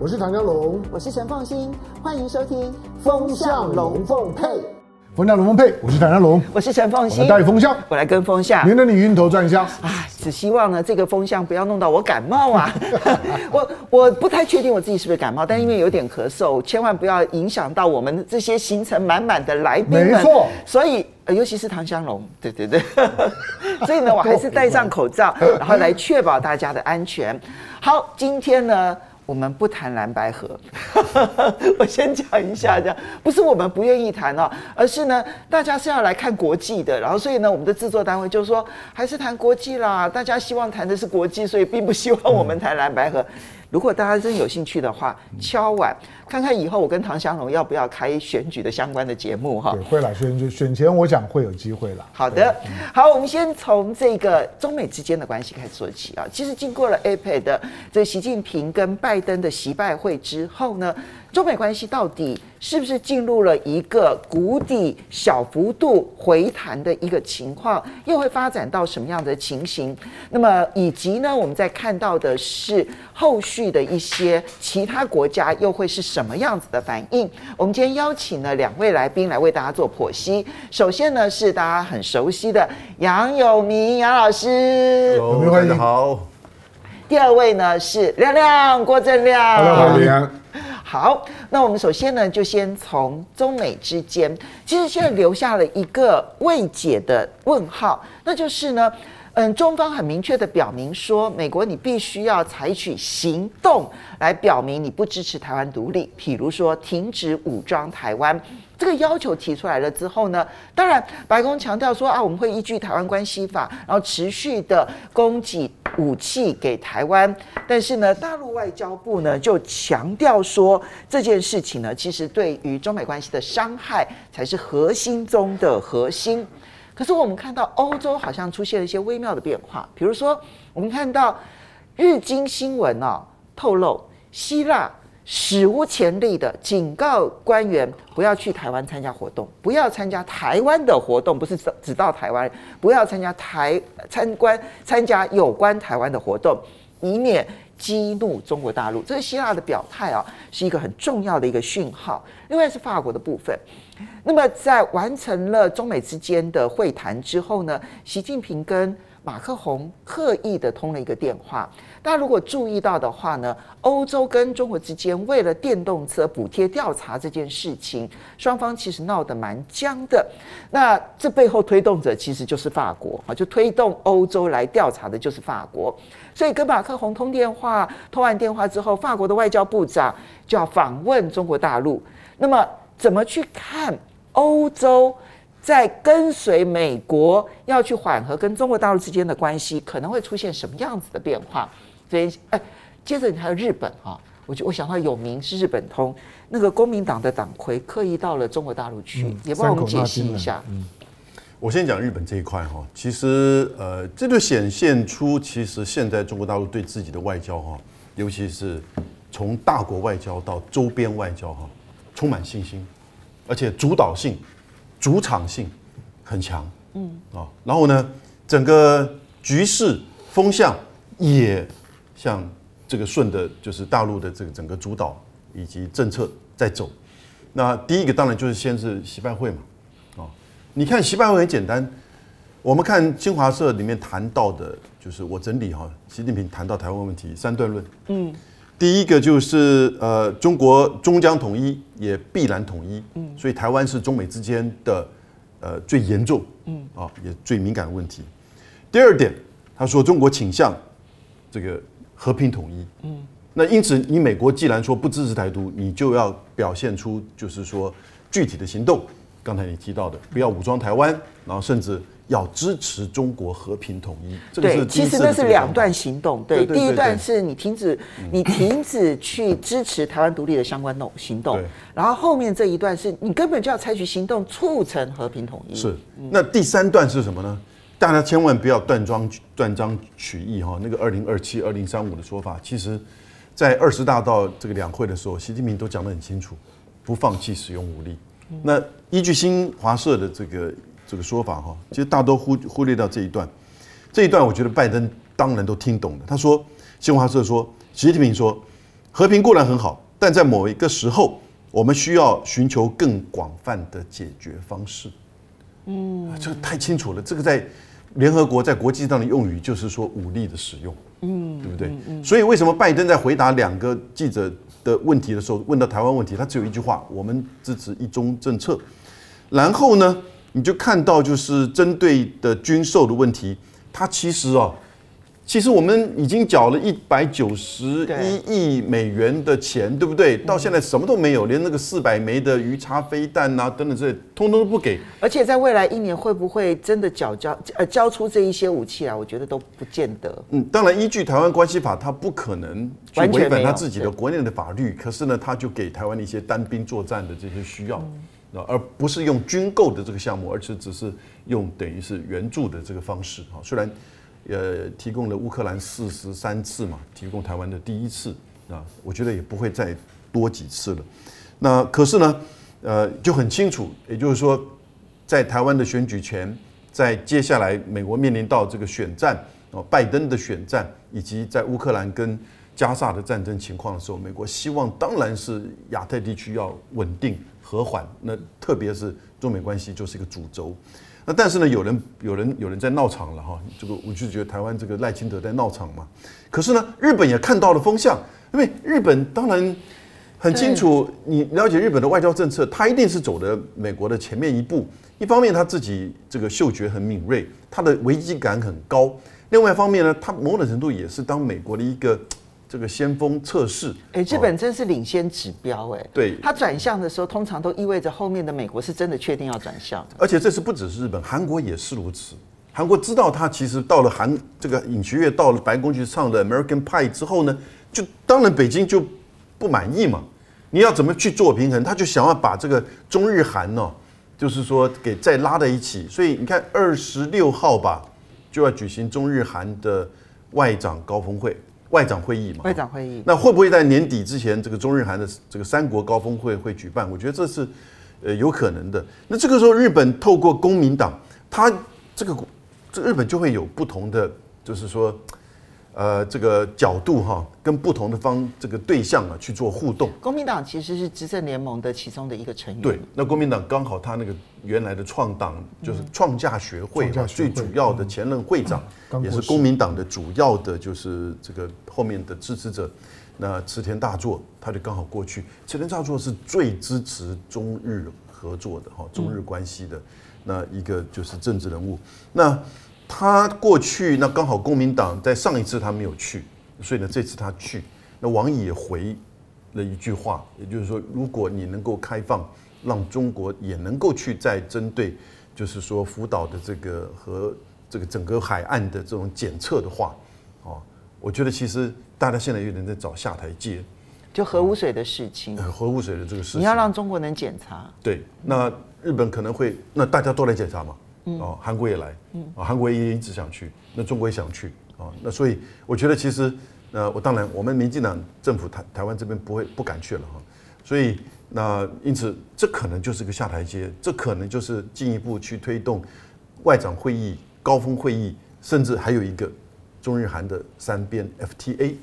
我是唐江龙，我是陈凤新，欢迎收听《风向龙凤配》。风向龙凤配，我是唐江龙，我是陈凤馨。带风向，我来跟风向，免得你晕头转向。啊，只希望呢，这个风向不要弄到我感冒啊！我我不太确定我自己是不是感冒，但因为有点咳嗽，千万不要影响到我们这些行程满满的来宾们。没错，所以呃，尤其是唐香龙，对对对，所以呢，我还是戴上口罩，然后来确保大家的安全。好，今天呢。我们不谈蓝白河，我先讲一下，这样不是我们不愿意谈哦，而是呢，大家是要来看国际的，然后所以呢，我们的制作单位就说还是谈国际啦，大家希望谈的是国际，所以并不希望我们谈蓝白合。如果大家真有兴趣的话，敲碗看看以后我跟唐湘龙要不要开选举的相关的节目哈。对，会啦，选举选前我想会有机会啦。好的，好，我们先从这个中美之间的关系开始说起啊。其实经过了 APEC 的这个习近平跟拜登的习拜会之后呢，中美关系到底是不是进入了一个谷底小幅度回弹的一个情况？又会发展到什么样的情形？那么以及呢，我们在看到的是后续的一些其他国家又会是什么样子的反应？我们今天邀请了两位来宾来为大家做剖析。首先呢，是大家很熟悉的杨有明杨老师，有明欢迎好。第二位呢是亮亮郭正亮，欢迎。好，那我们首先呢，就先从中美之间，其实现在留下了一个未解的问号，那就是呢，嗯，中方很明确的表明说，美国你必须要采取行动来表明你不支持台湾独立，譬如说停止武装台湾。这个要求提出来了之后呢，当然白宫强调说啊，我们会依据《台湾关系法》，然后持续的供给武器给台湾。但是呢，大陆外交部呢就强调说，这件事情呢，其实对于中美关系的伤害才是核心中的核心。可是我们看到欧洲好像出现了一些微妙的变化，比如说我们看到日经新闻啊透露，希腊。史无前例的警告官员不要去台湾参加活动，不要参加台湾的活动，不是只只到台湾，不要参加台参观参加有关台湾的活动，以免激怒中国大陆。这是希腊的表态啊，是一个很重要的一个讯号。另外是法国的部分，那么在完成了中美之间的会谈之后呢，习近平跟马克宏刻意的通了一个电话。大家如果注意到的话呢，欧洲跟中国之间为了电动车补贴调查这件事情，双方其实闹得蛮僵的。那这背后推动者其实就是法国啊，就推动欧洲来调查的就是法国。所以跟马克宏通电话，通完电话之后，法国的外交部长就要访问中国大陆。那么怎么去看欧洲？在跟随美国要去缓和跟中国大陆之间的关系，可能会出现什么样子的变化？所以，哎，接着你还有日本啊，我就我想到有名是日本通，那个公民党的党魁刻意到了中国大陆去，嗯、也帮我们解析一下。嗯，我先讲日本这一块哈，其实呃，这就显现出其实现在中国大陆对自己的外交哈，尤其是从大国外交到周边外交哈，充满信心，而且主导性。主场性很强，嗯啊，然后呢，整个局势风向也像这个顺的，就是大陆的这个整个主导以及政策在走。那第一个当然就是先是习拜会嘛，啊，你看习拜会很简单，我们看新华社里面谈到的，就是我整理哈，习近平谈到台湾问题三段论，嗯。第一个就是呃，中国终将统一，也必然统一。嗯，所以台湾是中美之间的呃最严重，嗯啊，也最敏感的问题。第二点，他说中国倾向这个和平统一。嗯，那因此你美国既然说不支持台独，你就要表现出就是说具体的行动。刚才你提到的，不要武装台湾，然后甚至。要支持中国和平统一，这个对，其实那是两段行动。对，第一段是你停止，你停止去支持台湾独立的相关动行动，然后后面这一段是你根本就要采取行动促成和平统一。是，那第三段是什么呢？大家千万不要断章断章取义哈。那个二零二七、二零三五的说法，其实，在二十大到这个两会的时候，习近平都讲得很清楚，不放弃使用武力。那依据新华社的这个。这个说法哈，其实大多忽忽略到这一段，这一段我觉得拜登当然都听懂了。他说，新华社说，习近平说，和平固然很好，但在某一个时候，我们需要寻求更广泛的解决方式。嗯，这个太清楚了。这个在联合国在国际上的用语就是说武力的使用。嗯，对不对？所以为什么拜登在回答两个记者的问题的时候，问到台湾问题，他只有一句话：我们支持一中政策。然后呢，你就看到就是针对的军售的问题，它其实啊。其实我们已经缴了一百九十一亿美元的钱，对，不对？到现在什么都没有，连那个四百枚的鱼叉飞弹啊等等这些，通通都不给。而且在未来一年会不会真的缴交呃交出这一些武器来？我觉得都不见得。嗯，当然依据台湾关系法，他不可能去违反他自己的国内的法律。可是呢，他就给台湾的一些单兵作战的这些需要，嗯、而不是用军购的这个项目，而是只是用等于是援助的这个方式。啊，虽然。呃，提供了乌克兰四十三次嘛，提供台湾的第一次啊，我觉得也不会再多几次了。那可是呢，呃，就很清楚，也就是说，在台湾的选举权，在接下来美国面临到这个选战哦，拜登的选战，以及在乌克兰跟加萨的战争情况的时候，美国希望当然是亚太地区要稳定和缓，那特别是中美关系就是一个主轴。那但是呢，有人有人有人在闹场了哈，这个我就觉得台湾这个赖清德在闹场嘛。可是呢，日本也看到了风向，因为日本当然很清楚，你了解日本的外交政策，他一定是走的美国的前面一步。一方面他自己这个嗅觉很敏锐，他的危机感很高；另外一方面呢，他某种程度也是当美国的一个。这个先锋测试，哎，日本真是领先指标，哎，对，它转向的时候，通常都意味着后面的美国是真的确定要转向。而且这次不只是日本，韩国也是如此。韩国知道他其实到了韩这个尹锡悦到了白宫去唱的 American Pie 之后呢，就当然北京就不满意嘛。你要怎么去做平衡？他就想要把这个中日韩呢，就是说给再拉在一起。所以你看，二十六号吧，就要举行中日韩的外长高峰会。外长会议嘛，外长会议，那会不会在年底之前，这个中日韩的这个三国高峰会会举办？我觉得这是呃有可能的。那这个时候，日本透过公民党，他这个这日本就会有不同的，就是说。呃，这个角度哈，跟不同的方这个对象啊去做互动。国民党其实是执政联盟的其中的一个成员。对，那国民党刚好他那个原来的创党就是创价学会嘛，最主要的前任会长也是公民党的主要的就是这个后面的支持者。那池田大作他就刚好过去，池田大作是最支持中日合作的哈，中日关系的那一个就是政治人物。那他过去那刚好公民党在上一次他没有去，所以呢这次他去。那王毅也回了一句话，也就是说，如果你能够开放，让中国也能够去再针对，就是说福岛的这个和这个整个海岸的这种检测的话，哦，我觉得其实大家现在有点在找下台阶，就核污水的事情，核污水的这个事情，你要让中国能检查，对，那日本可能会，那大家都来检查嘛。哦，韩国也来，啊，韩国也一直想去，那中国也想去，啊，那所以我觉得其实，呃，我当然我们民进党政府台台湾这边不会不敢去了哈，所以那因此这可能就是个下台阶，这可能就是进一步去推动外长会议、高峰会议，甚至还有一个中日韩的三边 FTA，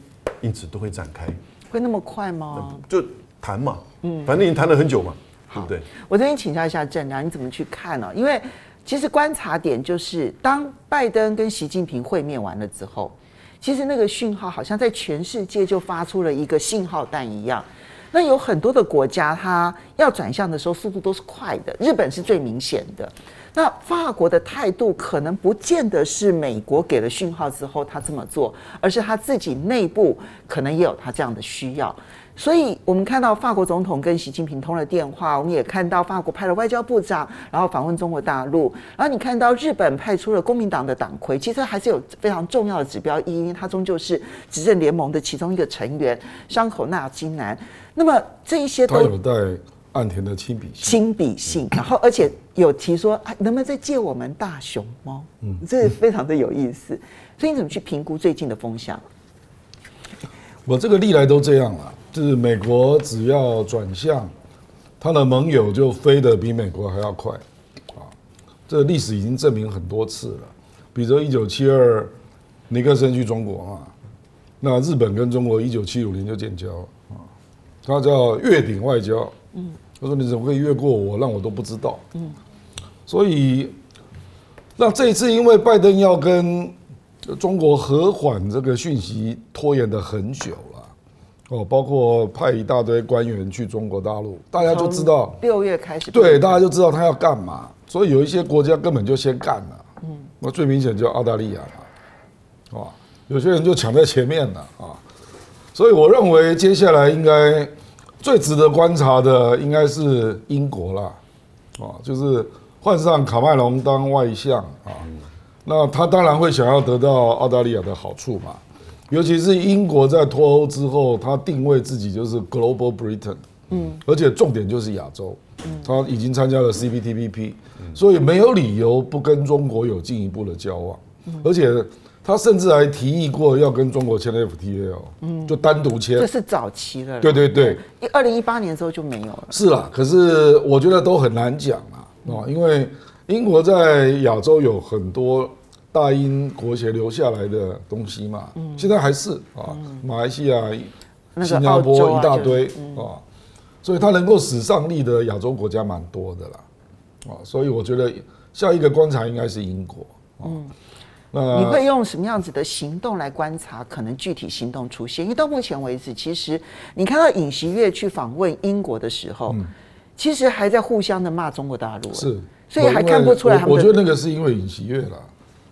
因此都会展开。会那么快吗？就谈嘛，嗯，反正已经谈了很久嘛，好对不对？我这边请教一下郑良，你怎么去看呢？因为其实观察点就是，当拜登跟习近平会面完了之后，其实那个讯号好像在全世界就发出了一个信号弹一样。那有很多的国家，它要转向的时候速度都是快的，日本是最明显的。那法国的态度可能不见得是美国给了讯号之后他这么做，而是他自己内部可能也有他这样的需要。所以，我们看到法国总统跟习近平通了电话，我们也看到法国派了外交部长，然后访问中国大陆。然后你看到日本派出了公民党的党魁，其实还是有非常重要的指标意义，因为他终究是执政联盟的其中一个成员，山口那金男。那么这一些都有带岸田的亲笔亲笔信，然后而且有提说，能不能再借我们大熊猫？嗯，这非常的有意思。所以你怎么去评估最近的风向？我这个历来都这样了。是美国只要转向，他的盟友就飞得比美国还要快，啊，这历史已经证明很多次了。比如一九七二尼克森去中国嘛，那日本跟中国一九七五年就建交啊，他叫越顶外交。嗯，他说你怎么可以越过我，让我都不知道。嗯，所以那这一次因为拜登要跟中国和缓，这个讯息拖延的很久。哦，包括派一大堆官员去中国大陆，大家就知道六月开始，对，大家就知道他要干嘛。所以有一些国家根本就先干了。嗯，那最明显就澳大利亚了，啊，有些人就抢在前面了啊。所以我认为接下来应该最值得观察的应该是英国啦，啊，就是换上卡麦隆当外相啊，那他当然会想要得到澳大利亚的好处嘛。尤其是英国在脱欧之后，它定位自己就是 Global Britain，嗯，而且重点就是亚洲，它已经参加了 CPTPP，所以没有理由不跟中国有进一步的交往，而且他甚至还提议过要跟中国签 FTA 哦，嗯，就单独签，这是早期的，对对对，二零一八年之后就没有了，是啦，可是我觉得都很难讲啊，啊，因为英国在亚洲有很多。大英国协留下来的东西嘛，现在还是啊，马来西亚、新加坡一大堆啊，所以它能够使上力的亚洲国家蛮多的啦，啊，所以我觉得下一个观察应该是英国。嗯，那你会用什么样子的行动来观察可能具体行动出现？因为到目前为止，其实你看到尹锡悦去访问英国的时候，其实还在互相的骂中国大陆，是，所以还看不出来他们。我觉得那个是因为尹锡悦啦。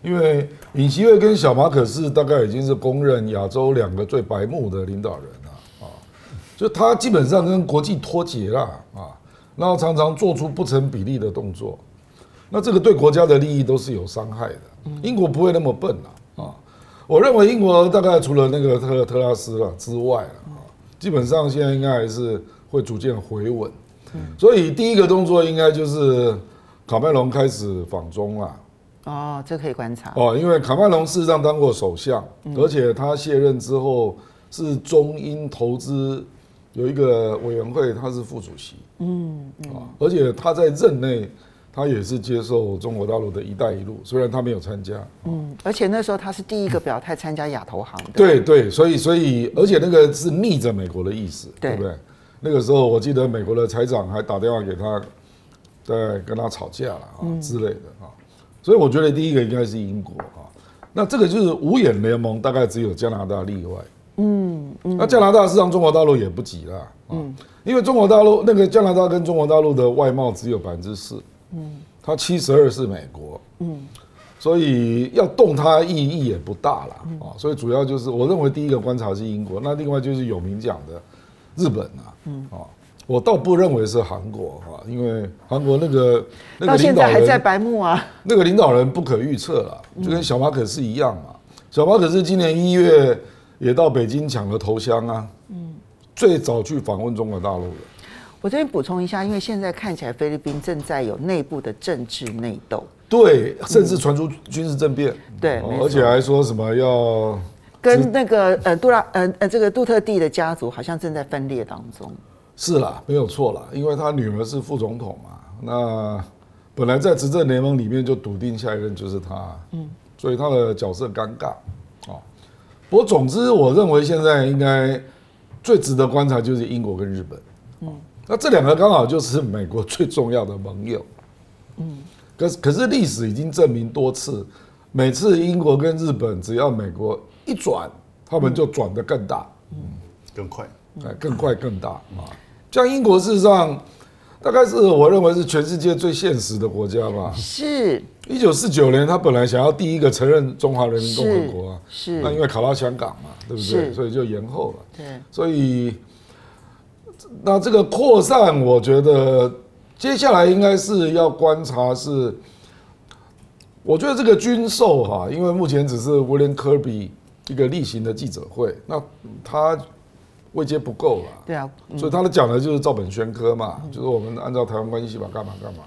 因为尹锡悦跟小马可是大概已经是公认亚洲两个最白目的领导人了啊，就他基本上跟国际脱节了啊，然后常常做出不成比例的动作，那这个对国家的利益都是有伤害的。英国不会那么笨啊，我认为英国大概除了那个特特拉斯了之外啊，基本上现在应该还是会逐渐回稳，所以第一个动作应该就是卡麦隆开始访中了。哦，这可以观察哦，因为卡麦隆事实上当过首相，嗯、而且他卸任之后是中英投资有一个委员会，他是副主席，嗯，嗯啊，而且他在任内他也是接受中国大陆的一带一路，虽然他没有参加，嗯，而且那时候他是第一个表态参加亚投行的，对对，所以所以而且那个是逆着美国的意思，对，对不对？那个时候我记得美国的财长还打电话给他，在跟他吵架了啊、嗯、之类的啊。所以我觉得第一个应该是英国啊，那这个就是五眼联盟，大概只有加拿大例外。嗯嗯，那加拿大事实上中国大陆也不急啦，嗯，因为中国大陆那个加拿大跟中国大陆的外贸只有百分之四，嗯，它七十二是美国，嗯，所以要动它意义也不大了啊。所以主要就是我认为第一个观察是英国，那另外就是有名讲的日本啊，嗯。啊。我倒不认为是韩国哈，因为韩国那个那个领导人到现在还在白目啊，那个领导人不可预测了，就跟小马可是一样嘛。小马可是今年一月也到北京抢了头香啊，嗯，最早去访问中国大陆的。我这边补充一下，因为现在看起来菲律宾正在有内部的政治内斗，对，甚至传出军事政变，嗯、对，而且还说什么要跟那个呃杜拉呃呃这个杜特地的家族好像正在分裂当中。是啦，没有错啦，因为他女儿是副总统嘛，那本来在执政联盟里面就笃定下一任就是他，嗯，所以他的角色尴尬，哦，不过总之我认为现在应该最值得观察就是英国跟日本，嗯，那这两个刚好就是美国最重要的盟友，嗯，可是可是历史已经证明多次，每次英国跟日本只要美国一转，他们就转得更大，嗯，更快。哎，更快更大啊！像英国事实上，大概是我认为是全世界最现实的国家吧。是。一九四九年，他本来想要第一个承认中华人民共和国啊，是。那因为考到香港嘛，对不对？所以就延后了。对。所以，那这个扩散，我觉得接下来应该是要观察是，我觉得这个军售哈，因为目前只是 William Kirby 一个例行的记者会，那他。位阶不够了，对啊，所以他的讲的就是照本宣科嘛，就是我们按照台湾关系法干嘛干嘛。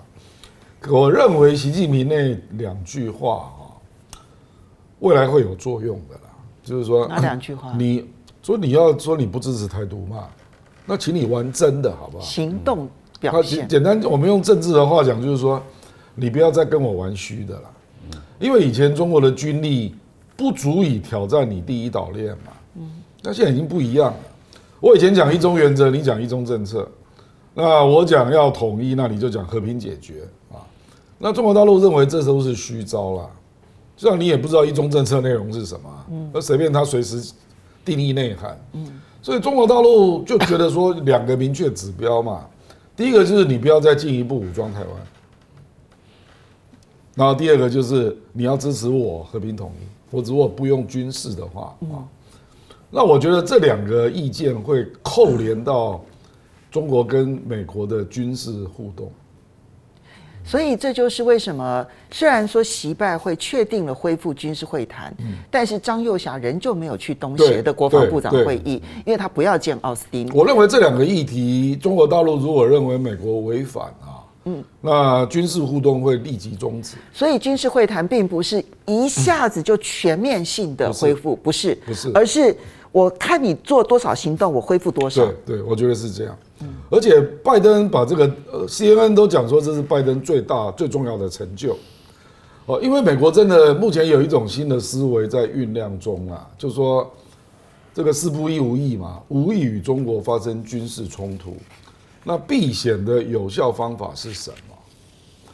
我认为习近平那两句话哈，未来会有作用的啦，就是说哪两句话？你说你要说你不支持台独嘛，那请你玩真的好不好？行动表现。简单，我们用政治的话讲，就是说你不要再跟我玩虚的啦，因为以前中国的军力不足以挑战你第一岛链嘛，嗯那现在已经不一样了。我以前讲一中原则，你讲一中政策，那我讲要统一，那你就讲和平解决啊。那中国大陆认为这都是虚招啦，这样你也不知道一中政策内容是什么，嗯，那随便他随时定义内涵，嗯，所以中国大陆就觉得说两个明确指标嘛，第一个就是你不要再进一步武装台湾，然后第二个就是你要支持我和平统一，或者我不用军事的话啊，那我觉得这两个意见会扣连到中国跟美国的军事互动。所以这就是为什么，虽然说习拜会确定了恢复军事会谈，但是张幼霞仍旧没有去东协的国防部长会议，因为他不要见奥斯汀。我认为这两个议题，中国大陆如果认为美国违反啊，嗯，那军事互动会立即终止。所以军事会谈并不是一下子就全面性的恢复，不是，不是，而是我看你做多少行动，我恢复多少。对，对，我觉得是这样。而且拜登把这个呃，CNN 都讲说这是拜登最大最重要的成就哦，因为美国真的目前有一种新的思维在酝酿中啊，就说这个事不一无益嘛，无意与中国发生军事冲突，那避险的有效方法是什么？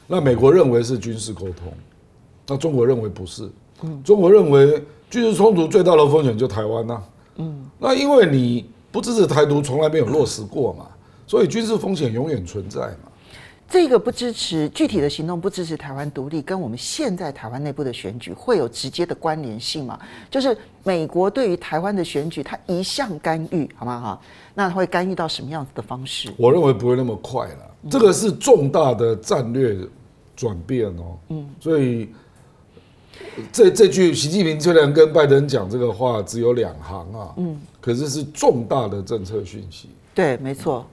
那美国认为是军事沟通，那中国认为不是，中国认为军事冲突最大的风险就台湾呐，嗯，那因为你。不支持台独，从来没有落实过嘛，所以军事风险永远存在嘛。这个不支持具体的行动，不支持台湾独立，跟我们现在台湾内部的选举会有直接的关联性吗？就是美国对于台湾的选举，它一向干预，好吗？哈，那会干预到什么样子的方式？我认为不会那么快了，这个是重大的战略转变哦。嗯，所以。这这句习近平虽然跟拜登讲这个话只有两行啊，嗯，可是是重大的政策讯息。对，没错。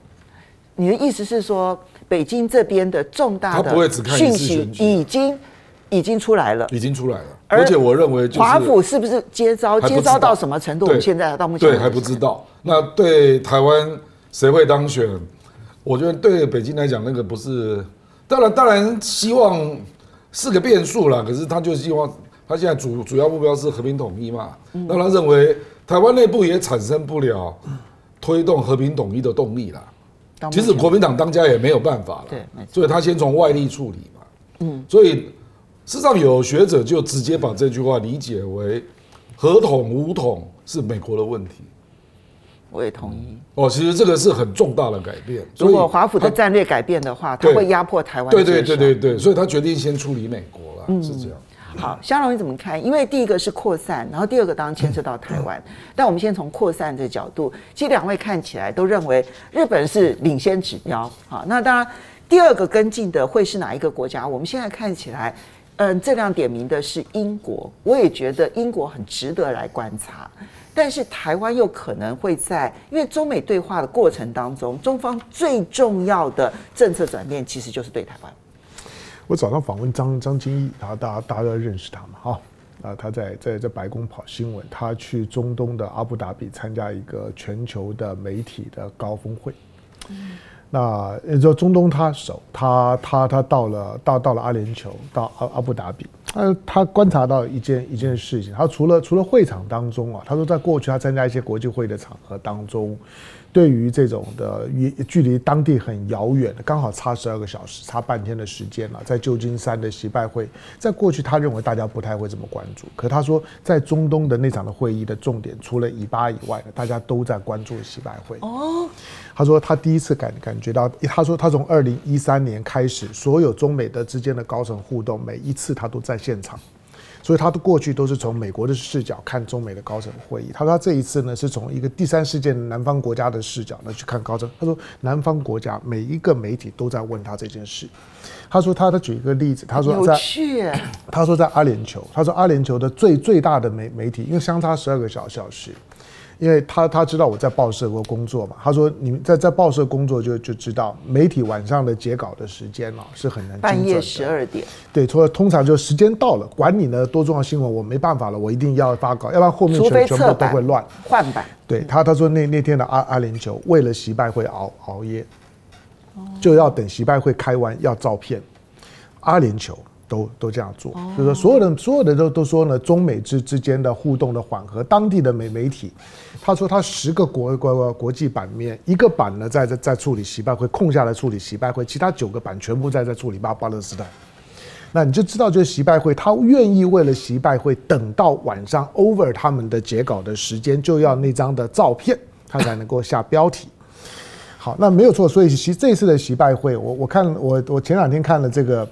你的意思是说，北京这边的重大的讯息已经已经出来了，已经出来了。而且我认为，华府是不是接招？接招到什么程度？我们现在到目前对还不知道。那对台湾谁会当选？我觉得对北京来讲，那个不是。当然，当然希望是个变数啦。可是他就希望。他现在主主要目标是和平统一嘛？那他认为台湾内部也产生不了推动和平统一的动力啦。其实国民党当家也没有办法了，对，所以他先从外力处理嘛。嗯，所以事实上有学者就直接把这句话理解为和统武统是美国的问题。我也同意。哦，其实这个是很重大的改变。如果华府的战略改变的话，他会压迫台湾。对对对对对，所以他决定先处理美国了，是这样。好，香龙你怎么看？因为第一个是扩散，然后第二个当然牵涉到台湾。但我们先从扩散这个角度，其实两位看起来都认为日本是领先指标。好，那当然第二个跟进的会是哪一个国家？我们现在看起来，嗯，这样点名的是英国，我也觉得英国很值得来观察。但是台湾又可能会在，因为中美对话的过程当中，中方最重要的政策转变其实就是对台湾。我早上访问张张金义，然后大家大家都认识他嘛，哈，啊，他在在在白宫跑新闻，他去中东的阿布达比参加一个全球的媒体的高峰会，那也就中东他熟，他他他到了到到了阿联酋，到阿阿布达比，他他观察到一件一件事情，他除了除了会场当中啊，他说在过去他参加一些国际会的场合当中。对于这种的距离当地很遥远的，刚好差十二个小时，差半天的时间了，在旧金山的习拜会，在过去他认为大家不太会这么关注，可他说在中东的那场的会议的重点，除了以巴以外的，大家都在关注习拜会。哦，他说他第一次感感觉到，他说他从二零一三年开始，所有中美的之间的高层互动，每一次他都在现场。所以他的过去都是从美国的视角看中美的高层会议。他说他这一次呢，是从一个第三世界的南方国家的视角呢去看高层。他说南方国家每一个媒体都在问他这件事。他说他他举一个例子，他说在他说在阿联酋，他说阿联酋的最最大的媒媒体，因为相差十二个小小时。因为他他知道我在报社过工作嘛，他说你们在在报社工作就就知道媒体晚上的截稿的时间哦是很难的。半夜十二点。对，除了通常就时间到了，管你呢多重要新闻，我没办法了，我一定要发稿，要不然后面全全部都会乱。换版。对他他说那那天的阿阿联酋为了习拜会熬熬夜，就要等习拜会开完要照片。阿联酋都都这样做，就是说所有的所有的都都说呢，中美之之间的互动的缓和，当地的媒媒体，他说他十个国国国际版面，一个版呢在在在处理习拜会，空下来处理习拜会，其他九个版全部在在处理巴巴勒斯坦。那你就知道，就是习拜会，他愿意为了习拜会，等到晚上 over 他们的截稿的时间，就要那张的照片，他才能够下标题。好，那没有错，所以习这次的习拜会，我我看我我前两天看了这个。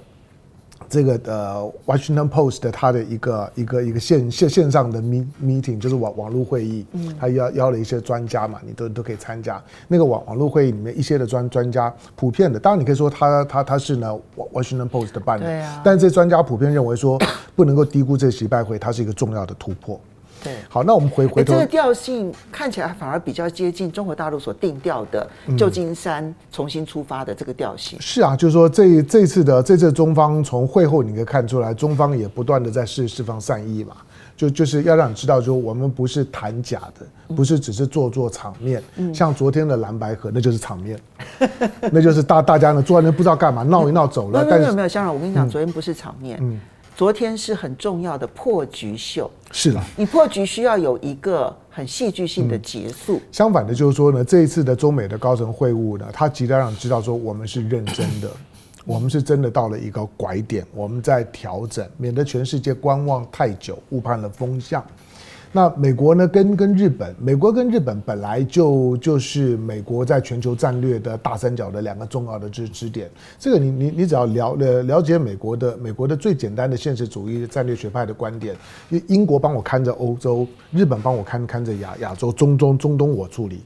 这个呃，Washington Post 的他的一个一个一个线线线上的 meeting 就是网网络会议，嗯，他邀邀了一些专家嘛，你都都可以参加。那个网网络会议里面一些的专专家，普遍的，当然你可以说他他他是呢 Washington Post 的办的，对啊，但是这专家普遍认为说，不能够低估这个习拜会，它是一个重要的突破。对，好，那我们回回头，这个调性看起来反而比较接近中国大陆所定调的旧金山重新出发的这个调性。嗯。是啊，就是说这这次的这次中方从会后你可以看出来，中方也不断的在释释放善意嘛，就就是要让你知道，说我们不是谈假的，不是只是做做场面。嗯，像昨天的蓝白河，那就是场面，那就是大大家呢坐在那不知道干嘛，闹一闹走了。但是没有没有，香港，我跟你讲，昨天不是场面。嗯。昨天是很重要的破局秀，是的，你破局需要有一个很戏剧性的结束。嗯。相反的，就是说呢，这一次的中美的高层会晤呢，他极力让你知道说，我们是认真的，我们是真的到了一个拐点，我们在调整，免得全世界观望太久，误判了风向。那美国呢？跟跟日本，美国跟日本本来就就是美国在全球战略的大三角的两个重要的支支点。这个你你你只要了了了解美国的美国的最简单的现实主义战略学派的观点，英英国帮我看着欧洲，日本帮我看看着亚亚洲，中中中东我处理。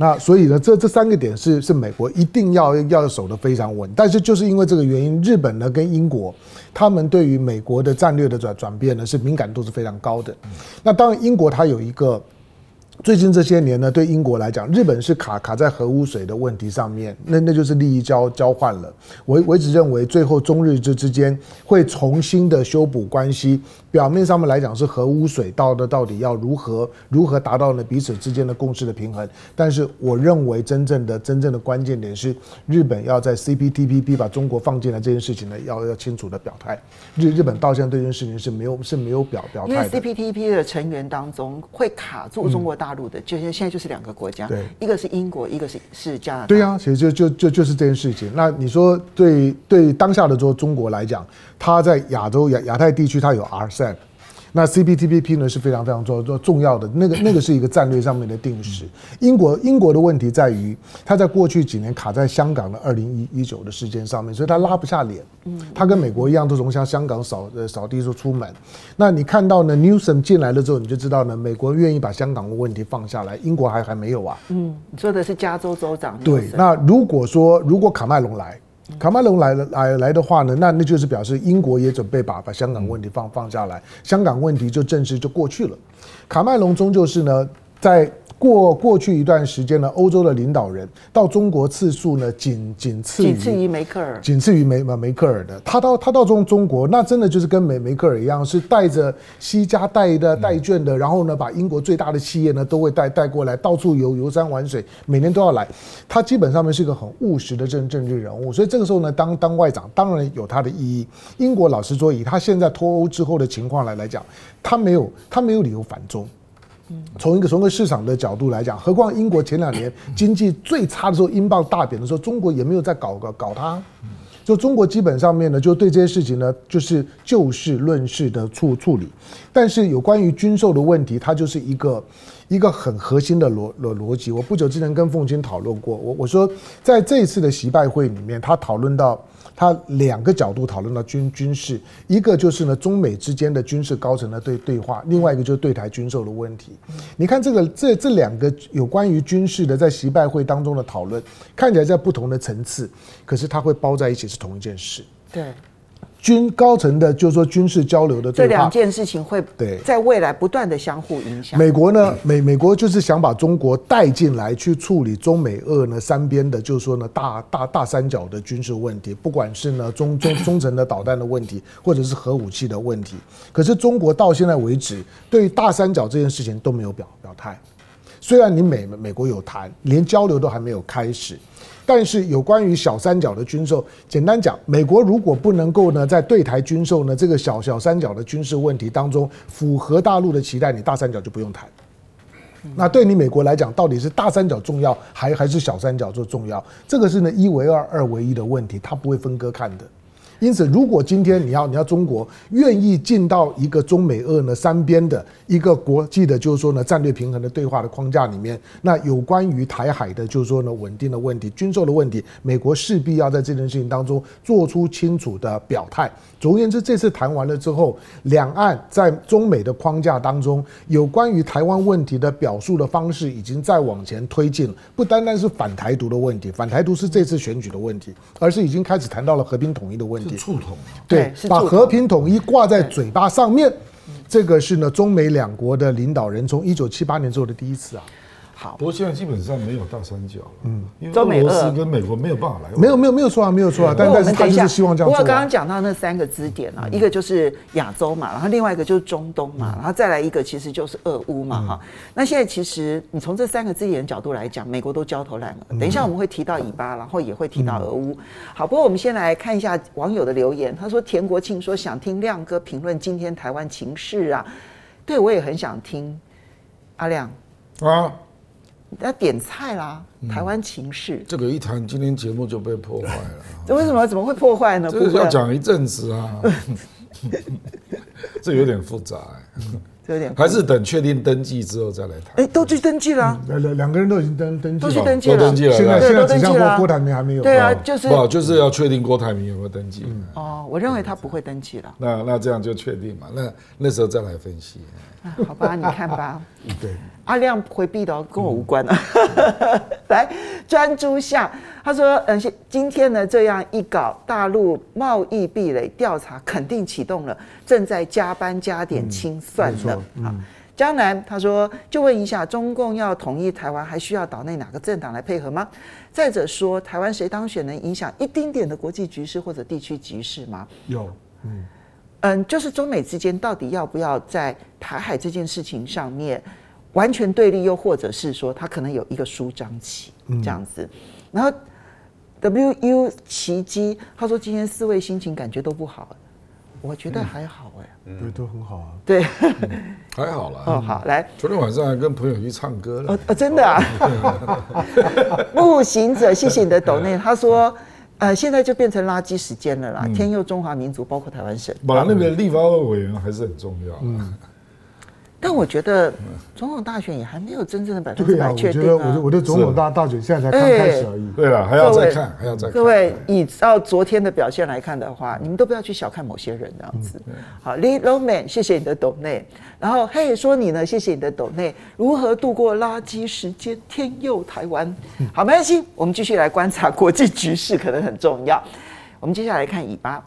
那所以呢，这这三个点是是美国一定要要守得非常稳，但是就是因为这个原因，日本呢跟英国，他们对于美国的战略的转转变呢是敏感度是非常高的。那当然，英国它有一个。最近这些年呢，对英国来讲，日本是卡卡在核污水的问题上面，那那就是利益交交换了。我我一直认为，最后中日之之间会重新的修补关系。表面上面来讲是核污水到的到底要如何如何达到呢彼此之间的共识的平衡？但是我认为真正的真正的关键点是，日本要在 CPTPP 把中国放进来这件事情呢，要要清楚的表态。日日本到现在对这件事情是没有是没有表表态的。因为 CPTPP 的成员当中会卡住中国大。大陆的，就现现在就是两个国家，对，一个是英国，一个是是加拿大。对啊，其实就就就就是这件事情。那你说对对当下的说中国来讲，它在亚洲亚亚太地区，它有 RCEP。那 CPTPP 呢是非常非常重重要的，那个那个是一个战略上面的定时。英国英国的问题在于，它在过去几年卡在香港的二零一一九的事件上面，所以它拉不下脸。嗯，它跟美国一样，都从像香港扫呃扫地说出门。那你看到呢，Newsom 进来了之后，你就知道呢，美国愿意把香港的问题放下来，英国还还没有啊。嗯，你说的是加州州长。对，那如果说如果卡麦隆来。卡麦隆来了来来的话呢，那那就是表示英国也准备把把香港问题放放下来，香港问题就正式就过去了。卡麦隆终究是呢，在。过过去一段时间呢，欧洲的领导人到中国次数呢，仅仅次于仅次于梅克尔，仅次于梅梅克尔的。他到他到中中国，那真的就是跟梅梅克尔一样，是带着西家带的带眷的，然后呢，把英国最大的企业呢都会带带过来，到处游游山玩水，每年都要来。他基本上面是一个很务实的政政治人物，所以这个时候呢，当当外长当然有他的意义。英国老实说，以他现在脱欧之后的情况来来讲，他没有他没有理由反中。从一个从一个市场的角度来讲，何况英国前两年经济最差的时候，英镑大贬的时候，中国也没有在搞搞搞它。就中国基本上面呢，就对这些事情呢，就是就事论事的处处理。但是有关于军售的问题，它就是一个一个很核心的逻逻逻辑。我不久之前跟凤清讨论过，我我说在这一次的习拜会里面，他讨论到。他两个角度讨论到军军事，一个就是呢中美之间的军事高层的对对话，另外一个就是对台军售的问题。你看这个这这两个有关于军事的在习拜会当中的讨论，看起来在不同的层次，可是它会包在一起是同一件事。对。军高层的，就是说军事交流的这两件事情会对在未来不断的相互影响。美国呢，美美国就是想把中国带进来去处理中美俄呢三边的，就是说呢大大大三角的军事问题，不管是呢中中中程的导弹的问题，或者是核武器的问题。可是中国到现在为止，对于大三角这件事情都没有表表态。虽然你美美国有谈，连交流都还没有开始。但是有关于小三角的军售，简单讲，美国如果不能够呢在对台军售呢这个小小三角的军事问题当中符合大陆的期待，你大三角就不用谈。那对你美国来讲，到底是大三角重要还还是小三角做重要？这个是呢一为二，二为一的问题，它不会分割看的。因此，如果今天你要你要中国愿意进到一个中美俄呢三边的一个国际的，就是说呢战略平衡的对话的框架里面，那有关于台海的，就是说呢稳定的问题、军售的问题，美国势必要在这件事情当中做出清楚的表态。总而言之，这次谈完了之后，两岸在中美的框架当中，有关于台湾问题的表述的方式已经在往前推进，不单单是反台独的问题，反台独是这次选举的问题，而是已经开始谈到了和平统一的问题。触统对，把和平统一挂在嘴巴上面，这个是呢中美两国的领导人从一九七八年之后的第一次啊。好，不过现在基本上没有大三角了，嗯，因为俄罗斯跟美国没有办法来，没有没有没有错啊，没有错啊，但但是他就是希望这样做。不过刚刚讲到那三个支点啊，一个就是亚洲嘛，然后另外一个就是中东嘛，然后再来一个其实就是俄乌嘛，哈。那现在其实你从这三个支点的角度来讲，美国都焦头烂额。等一下我们会提到以巴，然后也会提到俄乌。好，不过我们先来看一下网友的留言，他说田国庆说想听亮哥评论今天台湾情势啊，对我也很想听，阿亮。啊。要点菜啦！台湾情势、嗯，这个一谈，今天节目就被破坏了。这 为什么？怎么会破坏呢？这个要讲一阵子啊，这有点复杂。有点还是等确定登记之后再来谈。哎，都去登记了，两两两个人都已经登登记了，都去登记了。现在现在只剩郭郭台铭还没有。对啊，就是不就是要确定郭台铭有没有登记。哦，我认为他不会登记了。那那这样就确定嘛？那那时候再来分析。好吧，你看吧。对，阿亮回避的，跟我无关了。来，专诸相，他说，嗯，今天呢这样一搞，大陆贸易壁垒调查肯定启动了，正在加班加点清算呢。啊，江南他说，就问一下，中共要统一台湾，还需要岛内哪个政党来配合吗？再者说，台湾谁当选能影响一丁点的国际局势或者地区局势吗？有，嗯。嗯，就是中美之间到底要不要在台海这件事情上面完全对立，又或者是说他可能有一个舒张期这样子。然后 W U 奇迹他说今天四位心情感觉都不好，我觉得还好哎，对，都很好啊，对，还好啦。哦，好，来，昨天晚上还跟朋友去唱歌了。哦，真的啊。木行者，谢谢你的抖内，他说。呃，现在就变成垃圾时间了啦！嗯、天佑中华民族，包括台湾省，把那个立法委委员还是很重要。嗯。但我觉得总统大选也还没有真正的百分之百确定啊！我觉得我的我的总统大大选现在才刚开始而已。对了，还要再看，还要再看。各位，以照昨天的表现来看的话，你们都不要去小看某些人这样子。好，Lee Lowman，谢谢你的抖内。然后嘿，说你呢，谢谢你的抖内。如何度过垃圾时间？天佑台湾。好，没关系，我们继续来观察国际局势，可能很重要。我们接下来看以巴，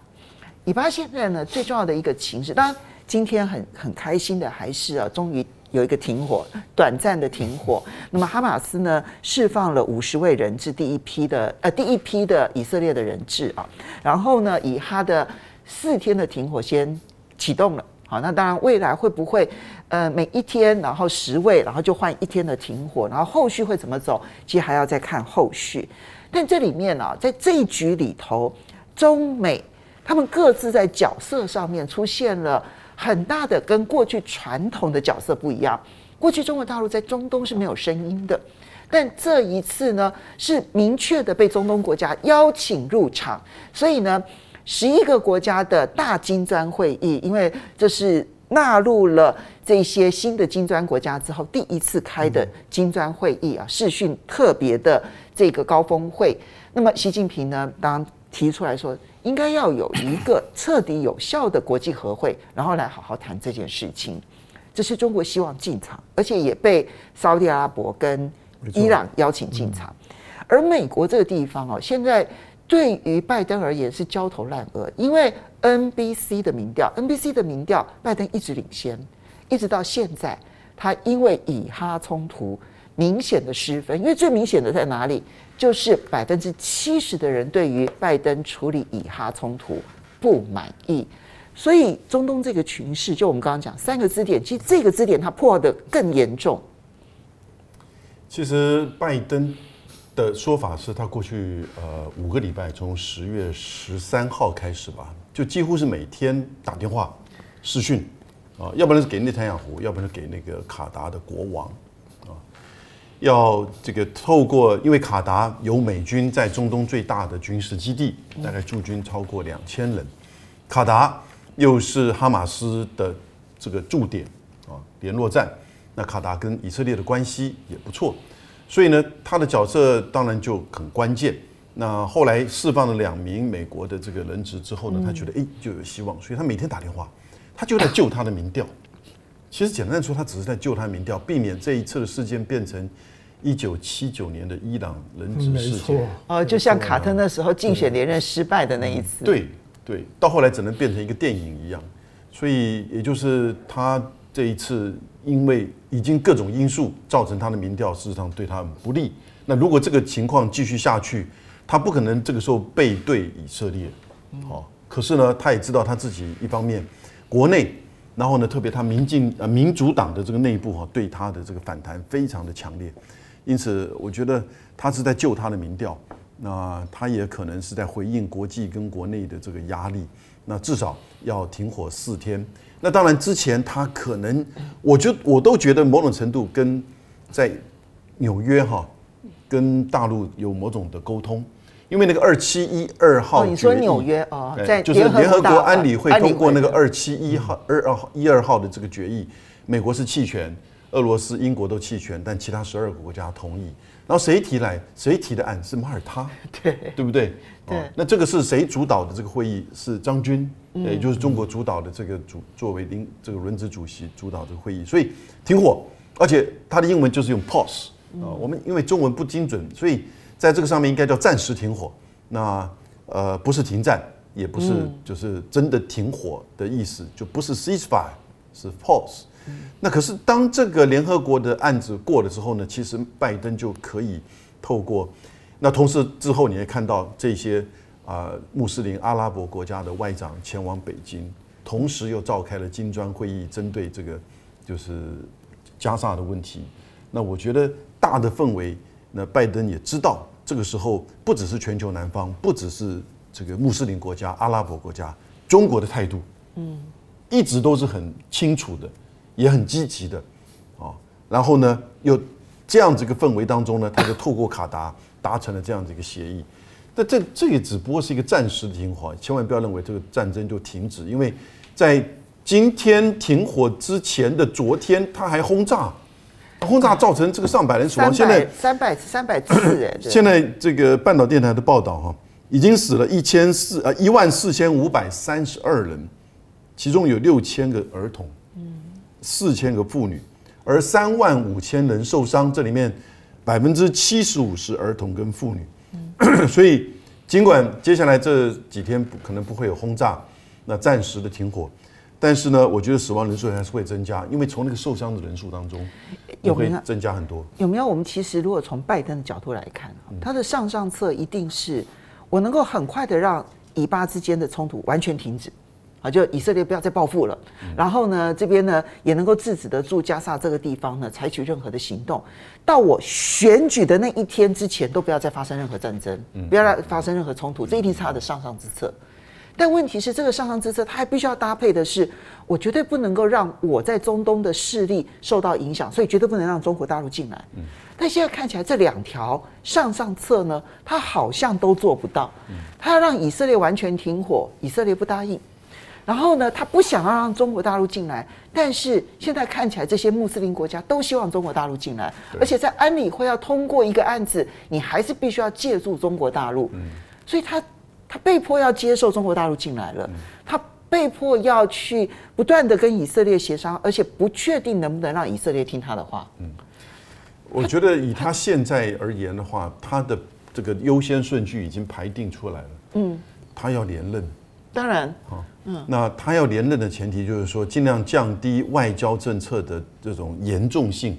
以巴现在呢最重要的一个情势，当然。今天很很开心的还是啊，终于有一个停火，短暂的停火。那么哈马斯呢，释放了五十位人质，第一批的呃第一批的以色列的人质啊。然后呢，以他的四天的停火先启动了。好，那当然未来会不会呃每一天然后十位，然后就换一天的停火，然后后续会怎么走？其实还要再看后续。但这里面啊，在这一局里头，中美他们各自在角色上面出现了。很大的跟过去传统的角色不一样。过去中国大陆在中东是没有声音的，但这一次呢，是明确的被中东国家邀请入场。所以呢，十一个国家的大金砖会议，因为这是纳入了这些新的金砖国家之后第一次开的金砖会议啊，视讯特别的这个高峰会。那么习近平呢，当提出来说。应该要有一个彻底有效的国际和会，然后来好好谈这件事情。这是中国希望进场，而且也被沙特阿拉伯跟伊朗邀请进场。而美国这个地方哦，现在对于拜登而言是焦头烂额，因为 NBC 的民调，NBC 的民调，拜登一直领先，一直到现在，他因为以哈冲突明显的失分，因为最明显的在哪里？就是百分之七十的人对于拜登处理以哈冲突不满意，所以中东这个群势，就我们刚刚讲三个支点，其实这个支点它破的更严重。其实拜登的说法是他过去呃五个礼拜，从十月十三号开始吧，就几乎是每天打电话视讯啊，要不然是给内塔尼亚胡，要不然是给那个卡达的国王，要这个透过，因为卡达有美军在中东最大的军事基地，大概驻军超过两千人，卡达又是哈马斯的这个驻点啊，联络站。那卡达跟以色列的关系也不错，所以呢，他的角色当然就很关键。那后来释放了两名美国的这个人质之后呢，他觉得哎就有希望，所以他每天打电话，他就在救他的民调。其实简单来说，他只是在救他的民调，避免这一次的事件变成一九七九年的伊朗人质事件。哦，就像卡特那时候竞选连任失败的那一次。对对，到后来只能变成一个电影一样。所以也就是他这一次。因为已经各种因素造成他的民调事实上对他很不利。那如果这个情况继续下去，他不可能这个时候背对以色列。好，可是呢，他也知道他自己一方面国内，然后呢，特别他民进呃民主党的这个内部哈，对他的这个反弹非常的强烈。因此，我觉得他是在救他的民调。那他也可能是在回应国际跟国内的这个压力。那至少要停火四天。那当然，之前他可能，我就我都觉得某种程度跟在纽约哈，跟大陆有某种的沟通，因为那个二七一二号，你说纽约啊，在就是联合国安理会通过那个二七一号二二一二号的这个决议，美国是弃权，俄罗斯、英国都弃权，但其他十二个国家同意。然后谁提来？谁提的案是马耳他，对对不对？对，那这个是谁主导的这个会议？是张军。也就是中国主导的这个主作为领这个轮值主席主导这个会议，所以停火，而且它的英文就是用 pause 啊。我们因为中文不精准，所以在这个上面应该叫暂时停火。那呃不是停战，也不是就是真的停火的意思，就不是 ceasefire，是 pause。那可是当这个联合国的案子过了之后呢，其实拜登就可以透过那同时之后你也看到这些。啊，穆斯林阿拉伯国家的外长前往北京，同时又召开了金砖会议，针对这个就是加沙的问题。那我觉得大的氛围，那拜登也知道，这个时候不只是全球南方，不只是这个穆斯林国家、阿拉伯国家，中国的态度，嗯，一直都是很清楚的，也很积极的，啊，然后呢，又这样子一个氛围当中呢，他就透过卡达达成了这样子一个协议。但这这也只不过是一个暂时的停火，千万不要认为这个战争就停止，因为在今天停火之前的昨天，他还轰炸，轰炸造成这个上百人死亡。现在三百三百次人，现在这个半岛电台的报道哈，已经死了一千四呃一万四千五百三十二人，其中有六千个儿童，四千个妇女，而三万五千人受伤，这里面百分之七十五是儿童跟妇女。所以，尽管接下来这几天不可能不会有轰炸，那暂时的停火，但是呢，我觉得死亡人数还是会增加，因为从那个受伤的人数当中，有会增加很多。有没有？我们其实如果从拜登的角度来看，他的上上策一定是我能够很快的让以巴之间的冲突完全停止。啊，就以色列不要再报复了，然后呢，这边呢也能够制止得住加沙这个地方呢采取任何的行动，到我选举的那一天之前都不要再发生任何战争，不要再发生任何冲突，这一定是他的上上之策。但问题是，这个上上之策他还必须要搭配的是，我绝对不能够让我在中东的势力受到影响，所以绝对不能让中国大陆进来。但现在看起来这两条上上策呢，他好像都做不到。他要让以色列完全停火，以色列不答应。然后呢，他不想要让中国大陆进来，但是现在看起来，这些穆斯林国家都希望中国大陆进来，而且在安理会要通过一个案子，你还是必须要借助中国大陆，所以他他被迫要接受中国大陆进来了，他被迫要去不断的跟以色列协商，而且不确定能不能让以色列听他的话。嗯，我觉得以他现在而言的话，他的这个优先顺序已经排定出来了。嗯，他要连任。当然，好，嗯，那他要连任的前提就是说，尽量降低外交政策的这种严重性，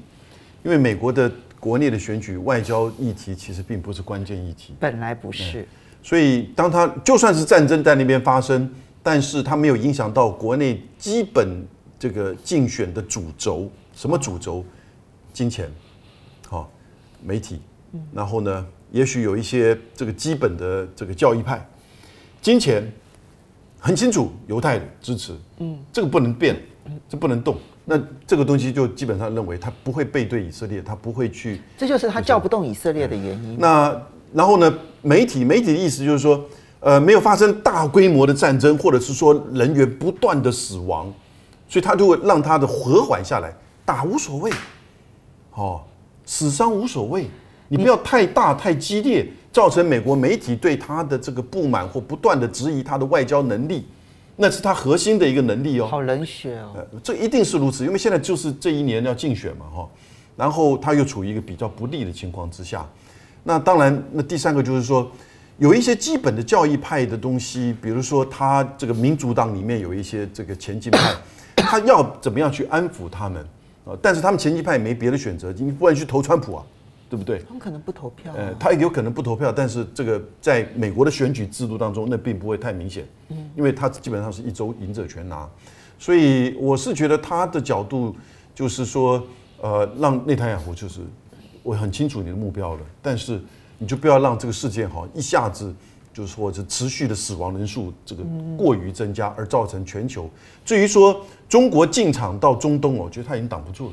因为美国的国内的选举外交议题其实并不是关键议题，本来不是，所以当他就算是战争在那边发生，但是他没有影响到国内基本这个竞选的主轴，什么主轴？金钱，好，媒体，然后呢，也许有一些这个基本的这个教义派，金钱很清楚，犹太支持，嗯，这个不能变，这不能动。那这个东西就基本上认为他不会背对以色列，他不会去。这就是他叫不动以色列的原因。那然后呢？媒体媒体的意思就是说，呃，没有发生大规模的战争，或者是说人员不断的死亡，所以他就会让他的和缓下来，打无所谓，哦，死伤无所谓，你不要太大太激烈，造成美国媒体对他的这个不满或不断的质疑他的外交能力。那是他核心的一个能力哦。好冷血哦。呃，这一定是如此，因为现在就是这一年要竞选嘛，哈，然后他又处于一个比较不利的情况之下。那当然，那第三个就是说，有一些基本的教义派的东西，比如说他这个民主党里面有一些这个前进派，他要怎么样去安抚他们啊？但是他们前进派也没别的选择，你不然去投川普啊。对不对？他们可能不投票。呃，他也有可能不投票，但是这个在美国的选举制度当中，那并不会太明显。嗯，因为他基本上是一周赢者全拿，所以我是觉得他的角度就是说，呃，让内塔尼亚胡就是我很清楚你的目标了，但是你就不要让这个事件哈一下子就是说这持续的死亡人数这个过于增加，而造成全球。至于说中国进场到中东，我觉得他已经挡不住了。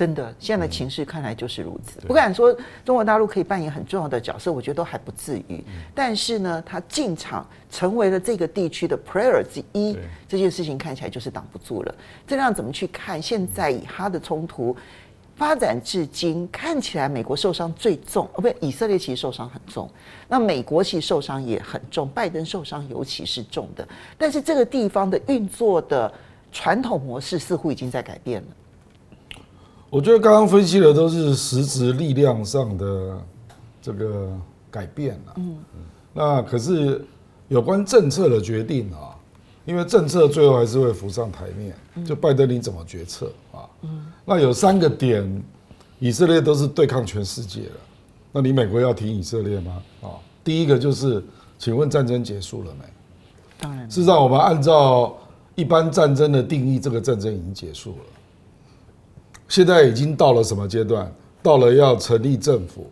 真的，现在的情势看来就是如此。不敢说中国大陆可以扮演很重要的角色，我觉得都还不至于。但是呢，他进场成为了这个地区的 player 之一，这件事情看起来就是挡不住了。这样怎么去看？现在以哈的冲突发展至今，看起来美国受伤最重，哦，不，以色列其实受伤很重。那美国其实受伤也很重，拜登受伤尤其是重的。但是这个地方的运作的传统模式似乎已经在改变了。我觉得刚刚分析的都是实质力量上的这个改变了。嗯，那可是有关政策的决定啊，因为政策最后还是会浮上台面。就拜登你怎么决策啊？嗯，那有三个点，以色列都是对抗全世界的。那你美国要挺以色列吗？啊，第一个就是，请问战争结束了没？当然。事实上，我们按照一般战争的定义，这个战争已经结束了。现在已经到了什么阶段？到了要成立政府，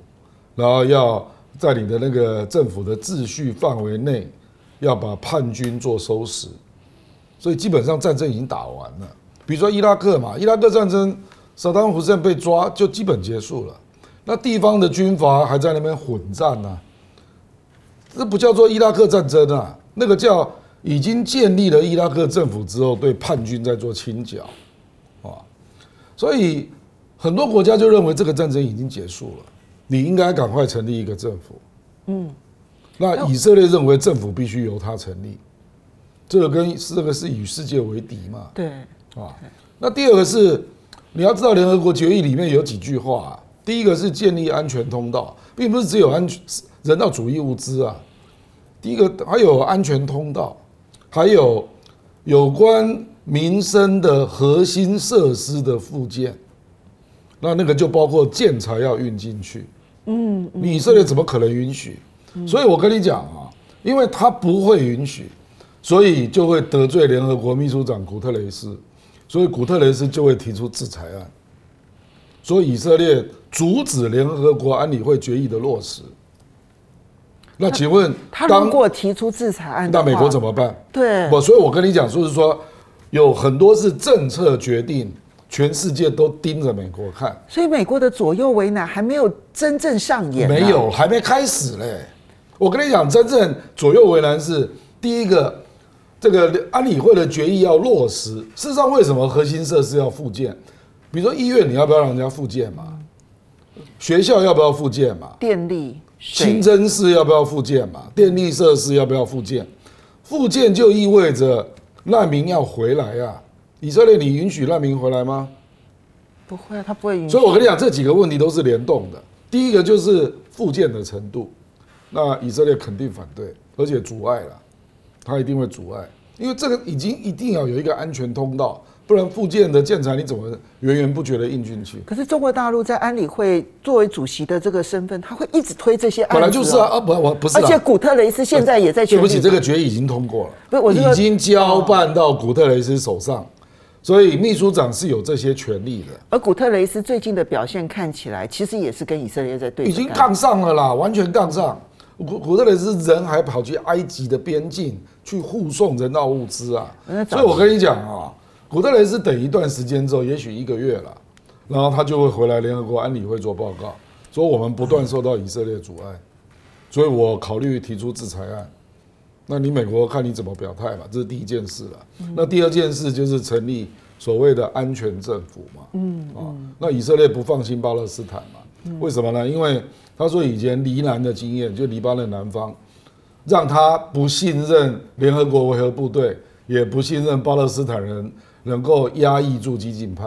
然后要在你的那个政府的秩序范围内，要把叛军做收拾。所以基本上战争已经打完了。比如说伊拉克嘛，伊拉克战争，萨达姆胡塞被抓就基本结束了。那地方的军阀还在那边混战呢，这不叫做伊拉克战争啊，那个叫已经建立了伊拉克政府之后，对叛军在做清剿。所以很多国家就认为这个战争已经结束了，你应该赶快成立一个政府。嗯，那以色列认为政府必须由他成立，这个跟这个是与世界为敌嘛？对，啊，那第二个是你要知道联合国决议里面有几句话，第一个是建立安全通道，并不是只有安全人道主义物资啊，第一个还有安全通道，还有有关。民生的核心设施的附件，那那个就包括建材要运进去，嗯，你以色列怎么可能允许？所以我跟你讲啊，因为他不会允许，所以就会得罪联合国秘书长古特雷斯，所以古特雷斯就会提出制裁案，所以以色列阻止联合国安理会决议的落实。那请问，他如果提出制裁案，那美国怎么办？对，我，所以我跟你讲，就是说。有很多是政策决定，全世界都盯着美国看，所以美国的左右为难还没有真正上演，没有，还没开始嘞。我跟你讲，真正左右为难是第一个，这个安理会的决议要落实。事实上，为什么核心设施要复建？比如说医院，你要不要让人家复建嘛？学校要不要复建嘛？电力、清真寺要不要复建嘛？电力设施要不要复建？复建就意味着。难民要回来呀、啊？以色列，你允许难民回来吗？不会啊，他不会允许。所以我跟你讲，这几个问题都是联动的。第一个就是复建的程度，那以色列肯定反对，而且阻碍了，他一定会阻碍，因为这个已经一定要有一个安全通道。不然复建的建材你怎么源源不绝的印进去？可是中国大陆在安理会作为主席的这个身份，他会一直推这些。本来就是啊，啊不，我不是。而且古特雷斯现在也在。对不起，这个决议已经通过了，不是，我已经交办到古特雷斯手上，所以秘书长是有这些权利的。而古特雷斯最近的表现看起来，其实也是跟以色列在对，已经杠上了啦，完全杠上。古古特雷斯人还跑去埃及的边境去护送人道物资啊，所以我跟你讲啊，古特雷斯等一段时间之后，也许一个月了，然后他就会回来联合国安理会做报告，说我们不断受到以色列阻碍，所以我考虑提出制裁案。那你美国看你怎么表态嘛？这是第一件事了。那第二件事就是成立所谓的安全政府嘛。嗯啊，那以色列不放心巴勒斯坦嘛？为什么呢？因为他说以前黎南的经验，就黎巴嫩南方，让他不信任联合国维和部队，也不信任巴勒斯坦人能够压抑住激进派。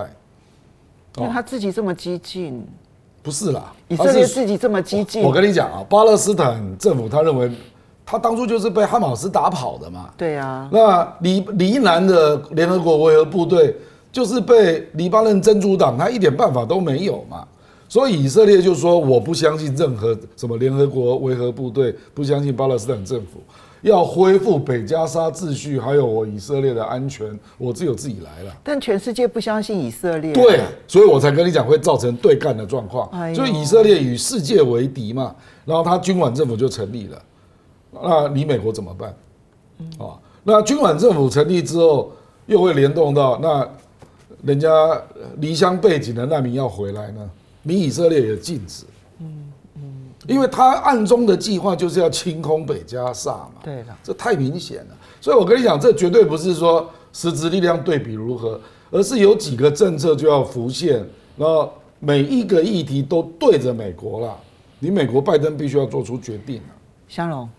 因为他自己这么激进，不是啦，以色列自己这么激进。我跟你讲啊，巴勒斯坦政府他认为。他当初就是被哈马斯打跑的嘛？对啊。那黎黎南的联合国维和部队就是被黎巴嫩真主党，他一点办法都没有嘛。所以以色列就说我不相信任何什么联合国维和部队，不相信巴勒斯坦政府，要恢复北加沙秩序，还有我以色列的安全，我只有自己来了。但全世界不相信以色列。对，所以我才跟你讲会造成对干的状况。所以以色列与世界为敌嘛，然后他军管政府就成立了。那你美国怎么办？啊，那军管政府成立之后，又会联动到那人家离乡背景的难民要回来呢？你以色列也禁止，因为他暗中的计划就是要清空北加萨嘛，对的，这太明显了。所以我跟你讲，这绝对不是说实质力量对比如何，而是有几个政策就要浮现，然后每一个议题都对着美国了，你美国拜登必须要做出决定了，香龙。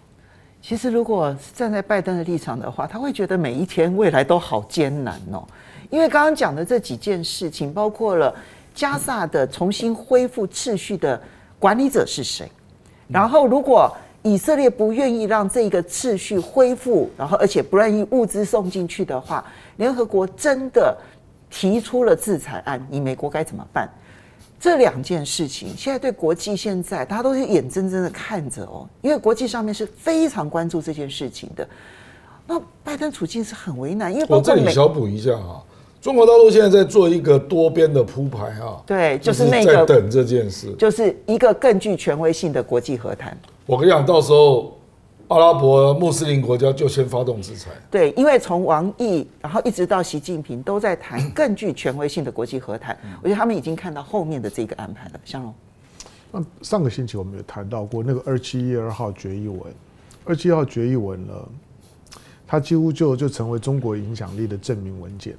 其实，如果站在拜登的立场的话，他会觉得每一天未来都好艰难哦。因为刚刚讲的这几件事情，包括了加萨的重新恢复秩序的管理者是谁，然后如果以色列不愿意让这个秩序恢复，然后而且不愿意物资送进去的话，联合国真的提出了制裁案，你美国该怎么办？这两件事情现在对国际现在大家都是眼睁睁的看着哦，因为国际上面是非常关注这件事情的。那拜登处境是很为难，因为我这里小补一下哈，中国大陆现在在做一个多边的铺排啊，对，就是那个等这件事，就是一个更具权威性的国际和谈。我跟你讲，到时候。阿拉伯穆斯林国家就先发动制裁，对，因为从王毅，然后一直到习近平都在谈更具权威性的国际和谈，我觉得他们已经看到后面的这个安排了。香龙，那上个星期我们有谈到过那个二七一二号决议文，二七一号决议文呢，它几乎就就成为中国影响力的证明文件，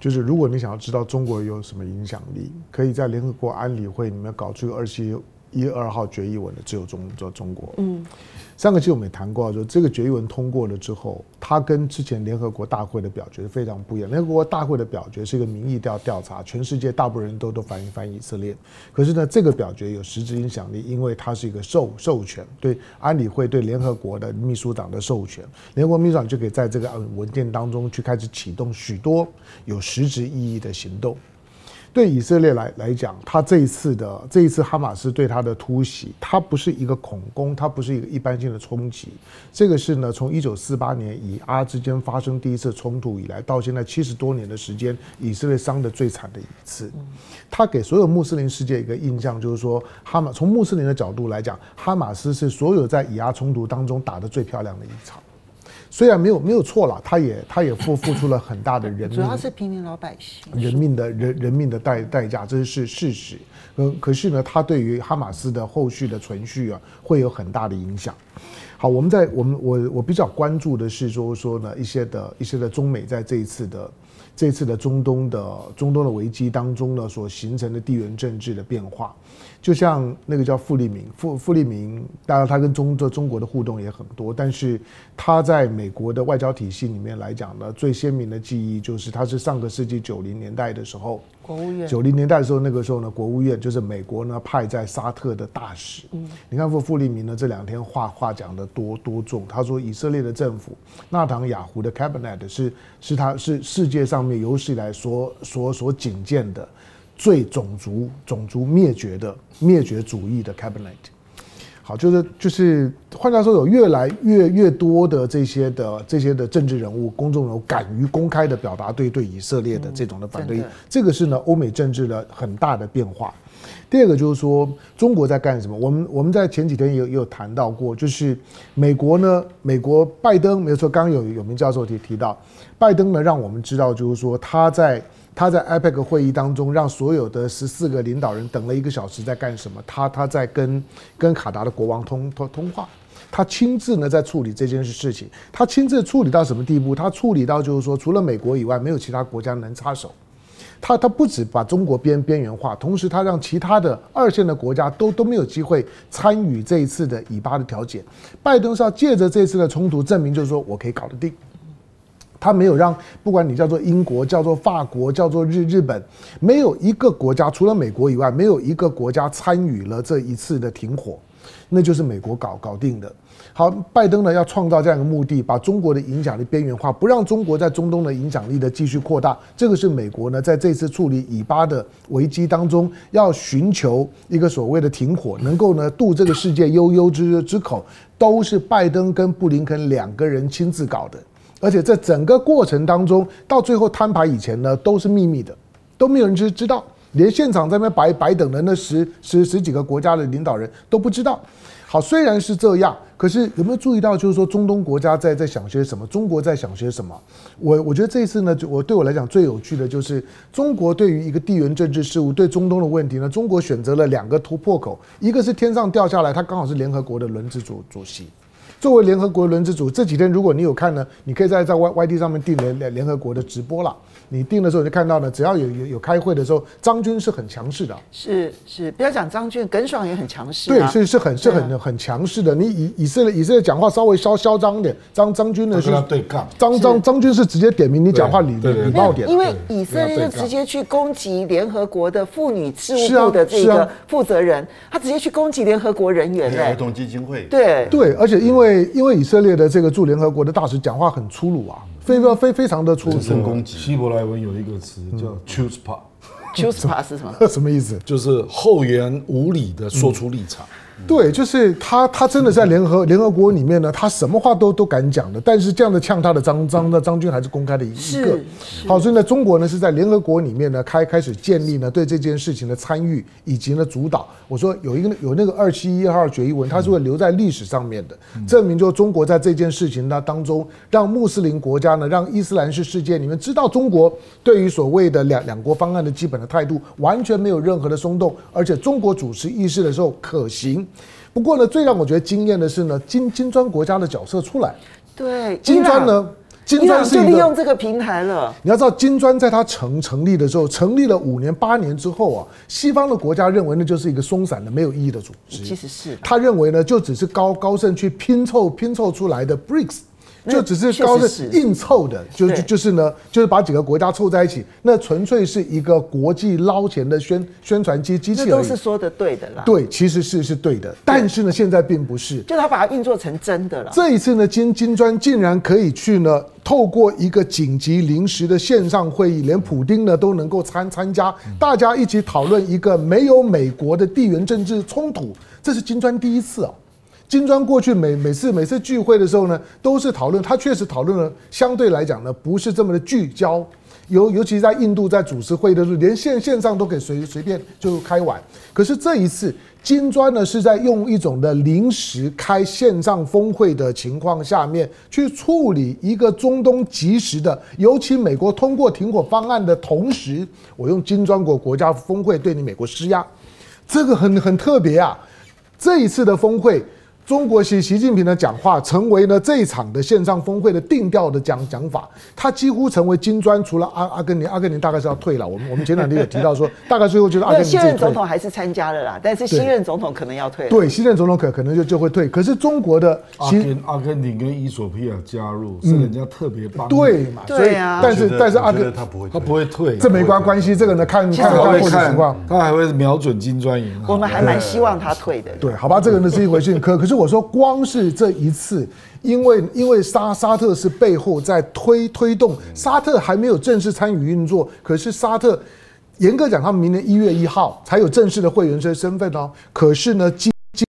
就是如果你想要知道中国有什么影响力，可以在联合国安理会里面搞出个二七一二号决议文的，只有中只有中国，嗯。上个期我们也谈过，说这个决议文通过了之后，它跟之前联合国大会的表决是非常不一样。联合国大会的表决是一个民意调调查，全世界大部分人都都反映反以色列。可是呢，这个表决有实质影响力，因为它是一个授授权，对安理会对联合国的秘书长的授权，联合国秘书长就可以在这个文件当中去开始启动许多有实质意义的行动。对以色列来来讲，他这一次的这一次哈马斯对他的突袭，它不是一个恐攻，它不是一个一般性的冲击，这个是呢，从一九四八年以阿之间发生第一次冲突以来，到现在七十多年的时间，以色列伤的最惨的一次。他给所有穆斯林世界一个印象，就是说哈马从穆斯林的角度来讲，哈马斯是所有在以阿冲突当中打得最漂亮的一场。虽然没有没有错了，他也他也付付出了很大的人命，主要是平民老百姓人命的人人命的代代价，这是事实。嗯，可是呢，他对于哈马斯的后续的存续啊，会有很大的影响。好，我们在我们我我比较关注的是说说呢一些的一些的中美在这一次的这一次的中东的中东的危机当中呢所形成的地缘政治的变化。就像那个叫傅立明，傅傅立明，当然他跟中这中国的互动也很多，但是他在美国的外交体系里面来讲呢，最鲜明的记忆就是他是上个世纪九零年代的时候，国务院九零年代的时候，那个时候呢，国务院就是美国呢派在沙特的大使。嗯，你看傅傅立明呢这两天话话讲的多多重，他说以色列的政府纳唐雅胡的 cabinet 是是他是世界上面有史以来所所所仅见的。最种族种族灭绝的灭绝主义的 cabinet，好，就是就是换句话说，有越来越越多的这些的这些的政治人物、公众人物敢于公开的表达对对以色列的这种的反对，嗯、这个是呢欧美政治的很大的变化。第二个就是说，中国在干什么？我们我们在前几天也有也有谈到过，就是美国呢，美国拜登没有错，刚刚有有名教授提提到，拜登呢让我们知道，就是说他在。他在 APEC 会议当中，让所有的十四个领导人等了一个小时，在干什么？他他在跟跟卡达的国王通通通话，他亲自呢在处理这件事情。他亲自处理到什么地步？他处理到就是说，除了美国以外，没有其他国家能插手。他他不止把中国边边缘化，同时他让其他的二线的国家都都没有机会参与这一次的以巴的调解。拜登是要借着这次的冲突，证明就是说我可以搞得定。他没有让，不管你叫做英国、叫做法国、叫做日日本，没有一个国家除了美国以外，没有一个国家参与了这一次的停火，那就是美国搞搞定的。好，拜登呢要创造这样一个目的，把中国的影响力边缘化，不让中国在中东的影响力的继续扩大。这个是美国呢在这次处理以巴的危机当中，要寻求一个所谓的停火，能够呢渡这个世界悠悠之之口，都是拜登跟布林肯两个人亲自搞的。而且在整个过程当中，到最后摊牌以前呢，都是秘密的，都没有人知知道，连现场在那边白白等的那十十十几个国家的领导人都不知道。好，虽然是这样，可是有没有注意到，就是说中东国家在在想些什么？中国在想些什么？我我觉得这一次呢，就我对我来讲最有趣的就是中国对于一个地缘政治事务，对中东的问题呢，中国选择了两个突破口，一个是天上掉下来，它刚好是联合国的轮值主主席。作为联合国轮值组，这几天如果你有看呢，你可以在在 Y Y D 上面订联联联合国的直播了。你定的时候你就看到呢，只要有有有开会的时候，张军是很强势的。是是，不要讲张军，耿爽也很强势。对，所以是很是很很强势的。你以以色列以色列讲话稍微稍嚣张一点，张张军呢是对抗。张张张军是直接点名你讲话礼礼貌点。因为以色列就直接去攻击联合国的妇女事务部的这个负责人，他直接去攻击联合国人员嘞。儿童基金会。对对，而且因为因为以色列的这个驻联合国的大使讲话很粗鲁啊。非常非非常的出击。希伯来文有一个词叫 chutzpah，chutzpah 是什么？什么意思？就是厚颜无礼的说出立场。对，就是他，他真的在联合联合国里面呢，他什么话都都敢讲的。但是这样的呛他的张张的张军还是公开的一个。好，所以呢，中国呢是在联合国里面呢开开始建立呢对这件事情的参与以及呢主导。我说有一个有那个二七一号决议文，它是会留在历史上面的，证明就中国在这件事情呢当中，让穆斯林国家呢，让伊斯兰世世界你们知道中国对于所谓的两两国方案的基本的态度完全没有任何的松动，而且中国主持议事的时候可行。不过呢，最让我觉得惊艳的是呢，金金砖国家的角色出来。对，金砖呢，金砖是利用这个平台了。你要知道，金砖在它成成立的时候，成立了五年八年之后啊，西方的国家认为那就是一个松散的、没有意义的组织。其实是他认为呢，就只是高高盛去拼凑拼凑出来的 BRICS。就只是高是硬凑的，就就就是呢，就是把几个国家凑在一起，那纯粹是一个国际捞钱的宣宣传机机器而已。这都是说的对的啦。对，其实是是对的，但是呢，现在并不是。就他把它运作成真的了。这一次呢，金金砖竟然可以去呢，透过一个紧急临时的线上会议，连普丁呢都能够参参加，大家一起讨论一个没有美国的地缘政治冲突，这是金砖第一次哦。金砖过去每每次每次聚会的时候呢，都是讨论，他确实讨论了，相对来讲呢，不是这么的聚焦，尤尤其在印度在主持会的时候，连线线上都可以随随便就开完。可是这一次，金砖呢是在用一种的临时开线上峰会的情况下面，去处理一个中东及时的，尤其美国通过停火方案的同时，我用金砖国国家峰会对你美国施压，这个很很特别啊，这一次的峰会。中国习习近平的讲话成为了这一场的线上峰会的定调的讲讲法，他几乎成为金砖除了阿阿根廷，阿根廷大概是要退了。我们我们前两天有提到说，大概最后就是阿根廷。现任总统还是参加了啦，但是新任总统可能要退了。对，新任总统可可能就就会退。可是中国的阿根阿根廷跟伊索比亚加入是人家特别帮对嘛？所以但是但是阿根他不会他不会退，这没关关系。这个呢，看看他会看情况，他还会瞄准金砖赢。我们还蛮希望他退的。对，好吧，这个呢是一回事。可可是我说光是。这一次，因为因为沙沙特是背后在推推动，沙特还没有正式参与运作，可是沙特严格讲，他们明年一月一号才有正式的会员身身份哦。可是呢，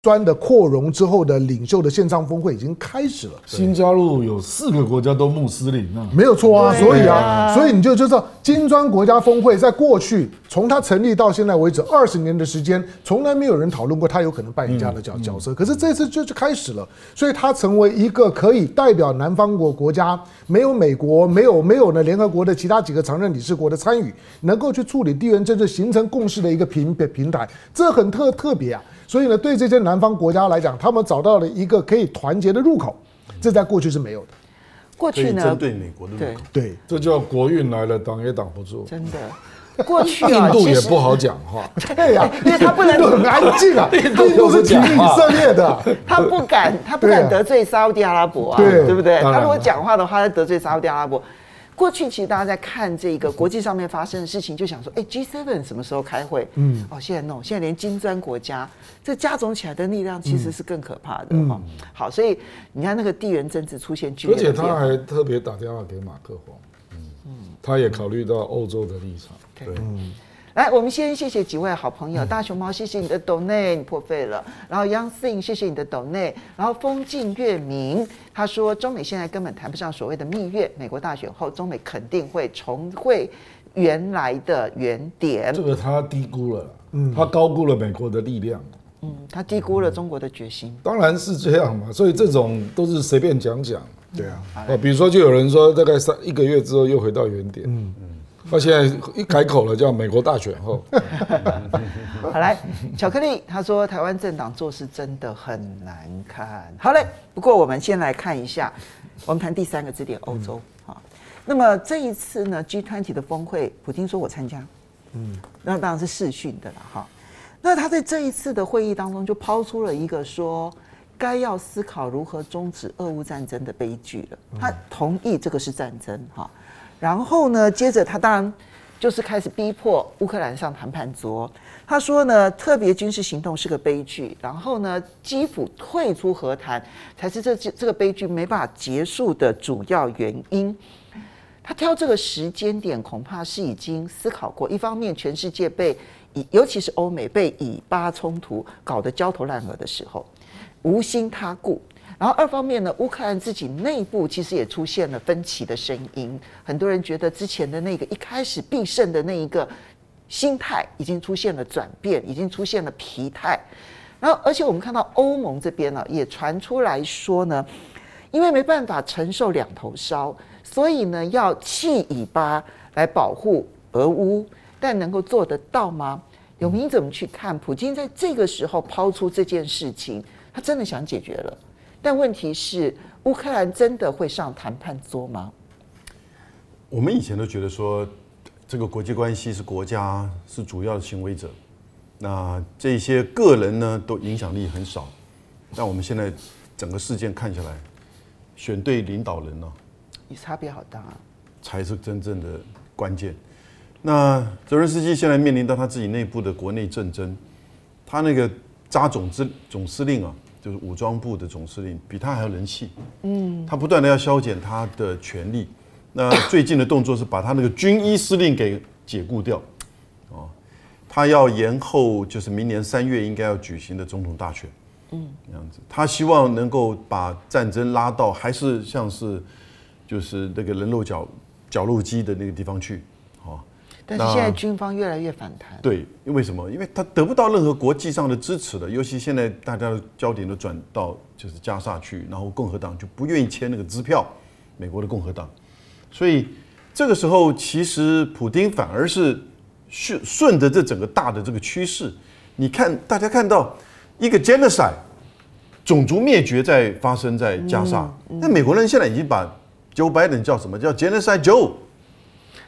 专的扩容之后的领袖的线上峰会已经开始了。新加入有四个国家都穆斯林啊，没有错啊。所以啊，啊所以你就就知道金砖国家峰会在过去从它成立到现在为止二十年的时间，从来没有人讨论过它有可能扮演这样的角角色。可是这次就就开始了，所以它成为一个可以代表南方国国家，没有美国，没有没有呢联合国的其他几个常任理事国的参与，能够去处理地缘政治、形成共识的一个平平台，这很特特别啊。所以呢，对这些南方国家来讲，他们找到了一个可以团结的入口，这在过去是没有的。过去呢，针对美国的入口，对，这叫国运来了，挡也挡不住。真的，过去印啊，度也不好讲话，对呀、啊，因为他不能印度很安静啊，印度度是挺以色列的，他不敢，他不敢得罪沙乌地阿拉伯啊，对。对不对？他如果讲话的话，他得罪沙乌地阿拉伯。过去其实大家在看这个国际上面发生的事情，就想说，哎，G7 什么时候开会？嗯，哦，现在弄，现在连金砖国家这加总起来的力量其实是更可怕的哈、嗯。好，所以你看那个地缘政治出现剧烈变化，而且他还特别打电话给马克宏，嗯，他也考虑到欧洲的立场，对。嗯来，我们先谢谢几位好朋友，大熊猫，谢谢你的抖内，你破费了。然后 Young Thing，谢谢你的抖内。然后风静月明，他说中美现在根本谈不上所谓的蜜月，美国大选后，中美肯定会重回原来的原点。这个他低估了，嗯，他高估了美国的力量，嗯，他低估了中国的决心。当然是这样嘛，所以这种都是随便讲讲，对啊，哦，比如说就有人说大概三一个月之后又回到原点，嗯嗯。他现在一改口了，叫美国大选后。好来，巧克力他说台湾政党做事真的很难看。好嘞，不过我们先来看一下，我们谈第三个支点欧洲啊。那么这一次呢，G20 的峰会，普京说我参加，嗯，那当然是视讯的了哈。那他在这一次的会议当中就抛出了一个说，该要思考如何终止俄乌战争的悲剧了。他同意这个是战争哈。然后呢，接着他当然就是开始逼迫乌克兰上谈判桌。他说呢，特别军事行动是个悲剧。然后呢，基辅退出和谈才是这这个悲剧没办法结束的主要原因。他挑这个时间点，恐怕是已经思考过。一方面，全世界被以尤其是欧美被以巴冲突搞得焦头烂额的时候，无心他顾。然后二方面呢，乌克兰自己内部其实也出现了分歧的声音，很多人觉得之前的那个一开始必胜的那一个心态已经出现了转变，已经出现了疲态。然后而且我们看到欧盟这边呢，也传出来说呢，因为没办法承受两头烧，所以呢要弃以巴来保护俄乌，但能够做得到吗？永明怎么去看？普京在这个时候抛出这件事情，他真的想解决了。但问题是，乌克兰真的会上谈判桌吗？我们以前都觉得说，这个国际关系是国家是主要的行为者，那这些个人呢都影响力很少。但我们现在整个事件看下来，选对领导人呢，也差别好大啊，才是真正的关键。那泽伦斯基现在面临到他自己内部的国内政争，他那个扎总之总司令啊。就是武装部的总司令比他还要人气，嗯，他不断的要削减他的权力。那最近的动作是把他那个军医司令给解雇掉，哦，他要延后，就是明年三月应该要举行的总统大选，嗯，这样子，他希望能够把战争拉到还是像是就是那个人肉绞绞肉机的那个地方去。但是现在军方越来越反弹。对，因为什么？因为他得不到任何国际上的支持了，尤其现在大家的焦点都转到就是加沙去，然后共和党就不愿意签那个支票，美国的共和党，所以这个时候其实普京反而是顺顺着这整个大的这个趋势。你看，大家看到一个 genocide 种族灭绝在发生在加沙，那、嗯嗯、美国人现在已经把 Joe Biden 叫什么叫 genocide Joe。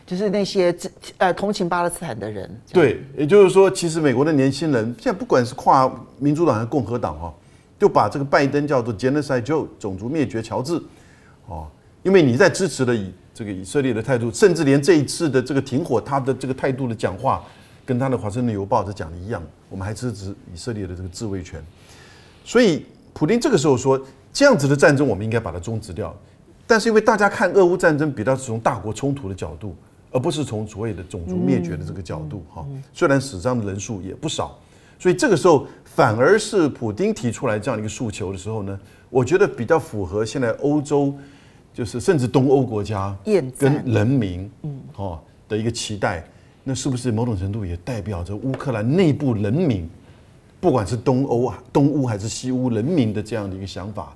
就是那些呃同情巴勒斯坦的人，对，也就是说，其实美国的年轻人现在不管是跨民主党还是共和党哈，就把这个拜登叫做 Genocide Joe 种族灭绝乔治，哦，因为你在支持了以这个以色列的态度，甚至连这一次的这个停火，他的这个态度的讲话，跟他的华盛顿邮报是讲的一样，我们还支持以色列的这个自卫权，所以普丁这个时候说，这样子的战争我们应该把它终止掉，但是因为大家看俄乌战争比较是从大国冲突的角度。而不是从所谓的种族灭绝的这个角度哈，虽然死伤的人数也不少，所以这个时候反而是普丁提出来这样一个诉求的时候呢，我觉得比较符合现在欧洲，就是甚至东欧国家跟人民嗯哦的一个期待。那是不是某种程度也代表着乌克兰内部人民，不管是东欧啊、东乌还是西乌人民的这样的一个想法？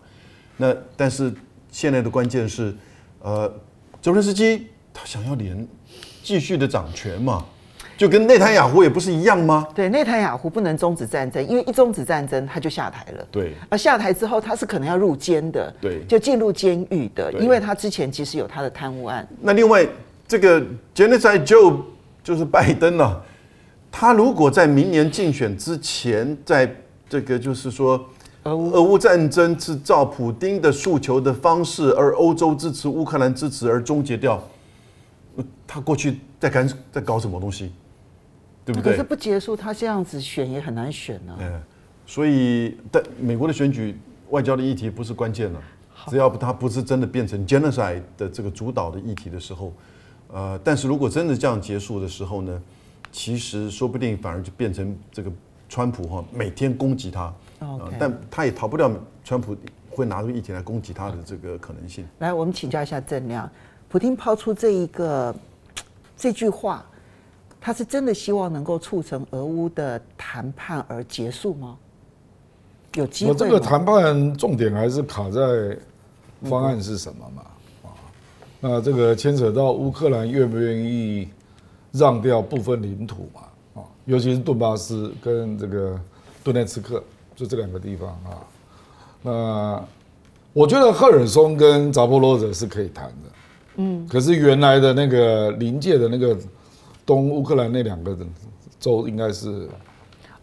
那但是现在的关键是，呃，泽伦斯基他想要连继续的掌权嘛，就跟内塔尼亚胡也不是一样吗？对，内塔尼亚胡不能终止战争，因为一终止战争他就下台了。对，而下台之后他是可能要入监的，对，就进入监狱的，因为他之前其实有他的贪污案。那另外这个 Genocide Joe。就是拜登了、啊，他如果在明年竞选之前，在这个就是说，俄乌战争是照普丁的诉求的方式，而欧洲支持乌克兰支持而终结掉，他过去在干在搞什么东西，对不对？可是不结束，他这样子选也很难选呢、啊。嗯，所以但美国的选举外交的议题不是关键了，只要他不是真的变成 genocide 的这个主导的议题的时候。呃，但是如果真的这样结束的时候呢，其实说不定反而就变成这个川普哈每天攻击他但他也逃不掉川普会拿出议题来攻击他的这个可能性。来，我们请教一下郑亮，普京抛出这一个这句话，他是真的希望能够促成俄乌的谈判而结束吗？有机会？我这个谈判重点还是卡在方案是什么嘛？嗯那这个牵扯到乌克兰愿不愿意让掉部分领土嘛？啊，尤其是顿巴斯跟这个顿涅茨克，就这两个地方啊。那我觉得赫尔松跟扎波罗热是可以谈的，嗯。可是原来的那个临界的那个东乌克兰那两个州，应该是，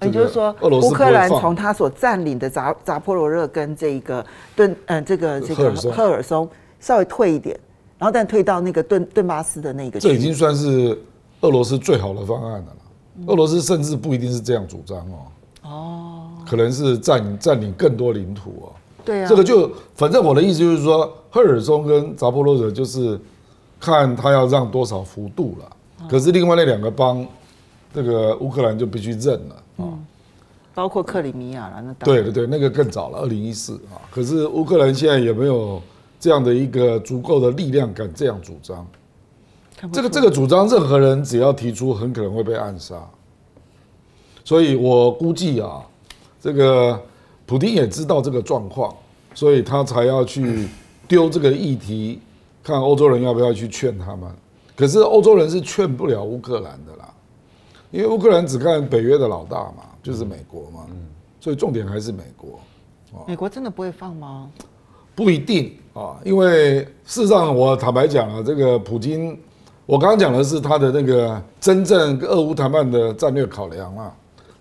也就是说，俄罗斯乌克兰从他所占领的扎扎波罗热跟这个顿，嗯，这个这个赫尔松稍微退一点。然后，但退到那个顿顿巴斯的那个，这已经算是俄罗斯最好的方案了。俄罗斯甚至不一定是这样主张哦。哦，可能是占领占领更多领土哦。对啊，这个就反正我的意思就是说，赫尔松跟扎波罗热就是看他要让多少幅度了。可是另外那两个邦，这个乌克兰就必须认了啊。包括克里米亚了，那对对对，那个更早了，二零一四啊。可是乌克兰现在有没有？这样的一个足够的力量敢这样主张，这个这个主张，任何人只要提出，很可能会被暗杀。所以我估计啊，这个普京也知道这个状况，所以他才要去丢这个议题，看欧洲人要不要去劝他们。可是欧洲人是劝不了乌克兰的啦，因为乌克兰只看北约的老大嘛，就是美国嘛，所以重点还是美国。美国真的不会放吗？不一定啊，因为事实上，我坦白讲啊，这个普京，我刚刚讲的是他的那个真正俄乌谈判的战略考量啊，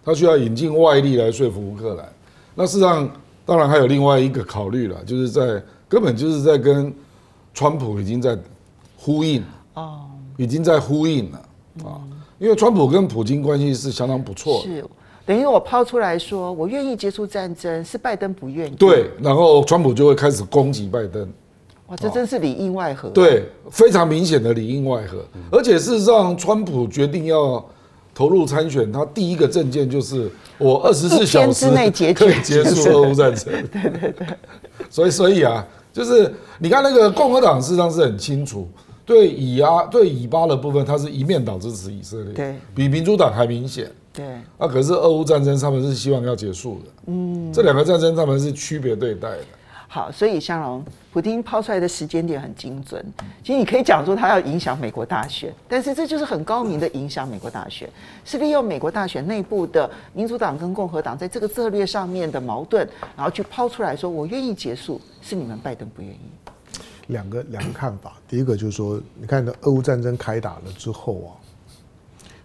他需要引进外力来说服乌克兰。那事实上，当然还有另外一个考虑了，就是在根本就是在跟川普已经在呼应哦，已经在呼应了啊，因为川普跟普京关系是相当不错的。是。等于我抛出来说，我愿意结束战争，是拜登不愿意。对，然后川普就会开始攻击拜登。哇，这真是里应外合。对，非常明显的里应外合。而且事实上，川普决定要投入参选，他第一个证件就是我二十四小时之内结可以结束俄乌战争。对对对。所以所以啊，就是你看那个共和党事实上是很清楚，对以阿对以巴的部分，他是一面倒支持以色列，对，比民主党还明显。对，啊，可是俄乌战争他们是希望要结束的，嗯，这两个战争他们是区别对待的。好，所以香龙，普丁抛出来的时间点很精准。其实你可以讲说他要影响美国大选，但是这就是很高明的影响美国大选，是利用美国大选内部的民主党跟共和党在这个策略上面的矛盾，然后去抛出来说我愿意结束，是你们拜登不愿意。两个两个看法，第一个就是说，你看，俄乌战争开打了之后啊，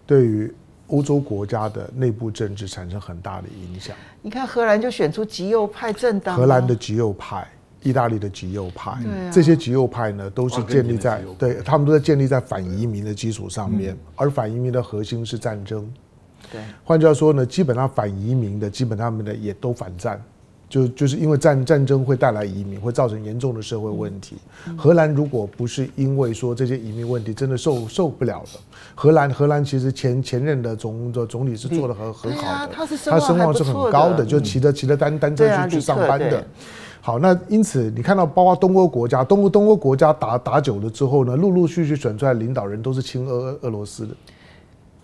对于。欧洲国家的内部政治产生很大的影响。你看，荷兰就选出极右派政党。荷兰的极右派，意大利的极右派，这些极右派呢，都是建立在对他们都在建立在反移民的基础上面，而反移民的核心是战争。对，换句话说呢，基本上反移民的，基本上他们的也都反战。就就是因为战战争会带来移民，会造成严重的社会问题。荷兰如果不是因为说这些移民问题真的受受不了了，荷兰荷兰其实前前任的总的总理是做的很很好的，啊、他是他声望是很高的，就骑着骑着单单车去、啊、去上班的。好，那因此你看到包括东欧国家，东欧东欧国家打打久了之后呢，陆陆续续选出来领导人都是亲俄俄罗斯的。